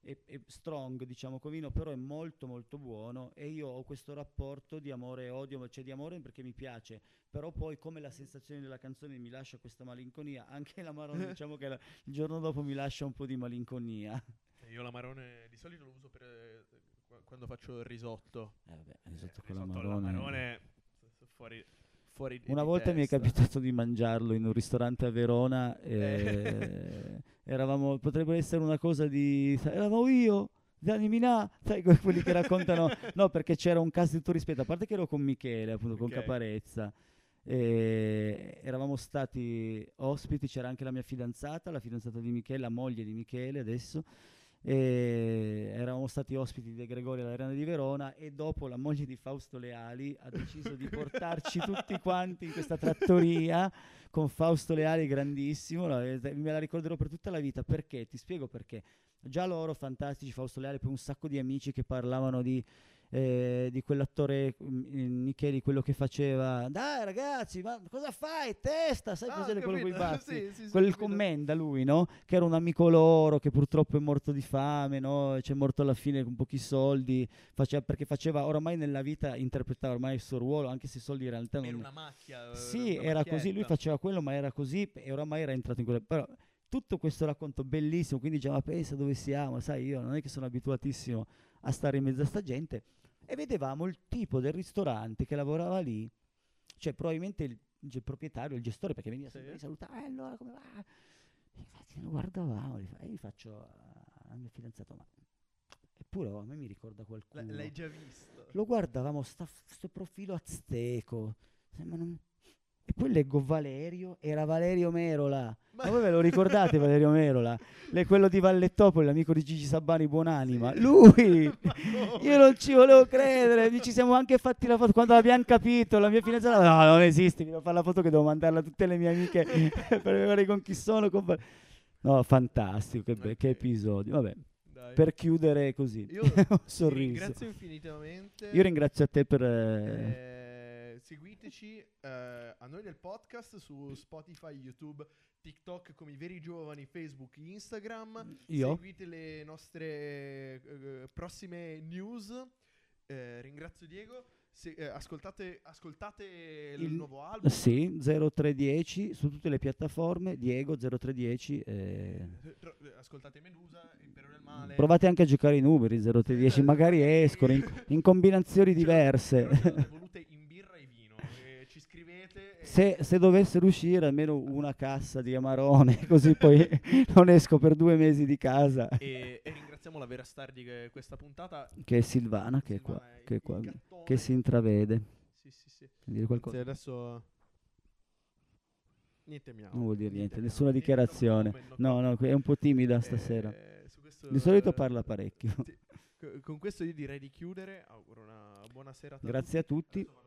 è- è strong, diciamo, come vino, però è molto molto buono e io ho questo rapporto di amore e odio, ma c'è di amore perché mi piace, però poi come la sensazione della canzone mi lascia questa malinconia, anche la Marone diciamo che la- il giorno dopo mi lascia un po' di malinconia. Eh, Io l'amarone di solito lo uso per eh, quando faccio il risotto. Eh vabbè, Eh, risotto il con risotto l'amarone. all'amarone, s- s- fuori, fuori Una di volta mi è testa. capitato di mangiarlo in un ristorante a Verona. Eh. eh, eravamo, potrebbe essere una cosa di. Eravamo io, Gianni Minà, sai que- quelli che raccontano. no, perché c'era un caso di tutto rispetto. A parte che ero con Michele, appunto, con Ok. Caparezza. e eravamo stati ospiti, c'era anche la mia fidanzata, la fidanzata di Michele, la moglie di Michele adesso. E eravamo stati ospiti di Gregorio all'Arena di Verona e dopo la moglie di Fausto Leali ha deciso di portarci tutti quanti in questa trattoria con Fausto Leali grandissimo, la- eh, me la ricorderò per tutta la vita. Perché, ti spiego perché. Già loro fantastici, Fausto Leali, poi un sacco di amici che parlavano di, eh, di quell'attore mm, Micheli, quello che faceva Dai ragazzi, ma cosa fai? Testa, sai Ah, cos'è quello con i baffi? Sì, sì, Quel commenda lui, no? Che era un amico loro, che purtroppo è morto di fame, no? C'è morto alla fine con pochi soldi, faceva- perché faceva oramai nella vita, interpretava ormai il suo ruolo, anche se i soldi in realtà non... Era una macchia. eh, Sì, una era così, lui faceva quello, ma era così e oramai era entrato in quella... Però tutto questo racconto bellissimo, quindi diceva, ma pensa dove siamo, sai, io non è che sono abituatissimo a stare in mezzo a sta gente. E vedevamo il tipo del ristorante che lavorava lì, cioè probabilmente il, il proprietario, il gestore, perché veniva Sì. sempre a salutare, "Eh, allora come va? Infatti lo guardavamo, e gli faccio al mio fidanzato, ma eppure oh, a me mi ricorda L- qualcuno. l'hai già visto. Lo guardavamo, sta, sto profilo azteco. Ma non- E poi leggo Valerio, era Valerio Merola. Ma voi ve lo ricordate Valerio Merola? Le- quello di Vallettopoli, l'amico di Gigi Sabani, buonanima. Sì. Lui! Io non ci volevo credere, ci siamo anche fatti la foto quando l'abbiamo capito, la mia fidanzata, no, non esiste, mi devo fare la foto che devo mandarla a tutte le mie amiche per vedere con chi sono. con No, fantastico, che, be- che Ok. episodio. Vabbè, per chiudere così, Io un sorriso. ringrazio infinitamente. Io ringrazio a te per... eh, Eh, seguiteci eh, a noi del podcast su Spotify, YouTube, TikTok come i veri giovani, Facebook, Instagram. Io? Seguite le nostre eh, prossime news. Eh, ringrazio Diego. Se- eh, ascoltate, ascoltate il, Il- nuovo album. Sì, 0310 su tutte le piattaforme, Diego 0310. eh, Eh, eh, Ascoltate Medusa, Impero del Male. Provate anche a giocare i numeri 0310, magari escono in, in combinazioni diverse. volute in birra e vino. eh, ci scrivete. e- Se, se dovessero uscire almeno una cassa di Amarone, così poi non esco per due mesi di casa. E, e ringraziamo la vera star di que- questa puntata. Che è Silvana, che è qua, Silvana, che, è qua, che si intravede. Sì, sì, sì. Vuol dire qualcosa? Sì, adesso. Niente miau. Non vuol dire niente, miau. nessuna Niente, dichiarazione. no No, è un po' timida stasera. Eh, su questo, Di solito eh, parla parecchio. sì. Co- Con questo io direi di chiudere. Auguro una buona serata. Grazie a tutti. Adesso vado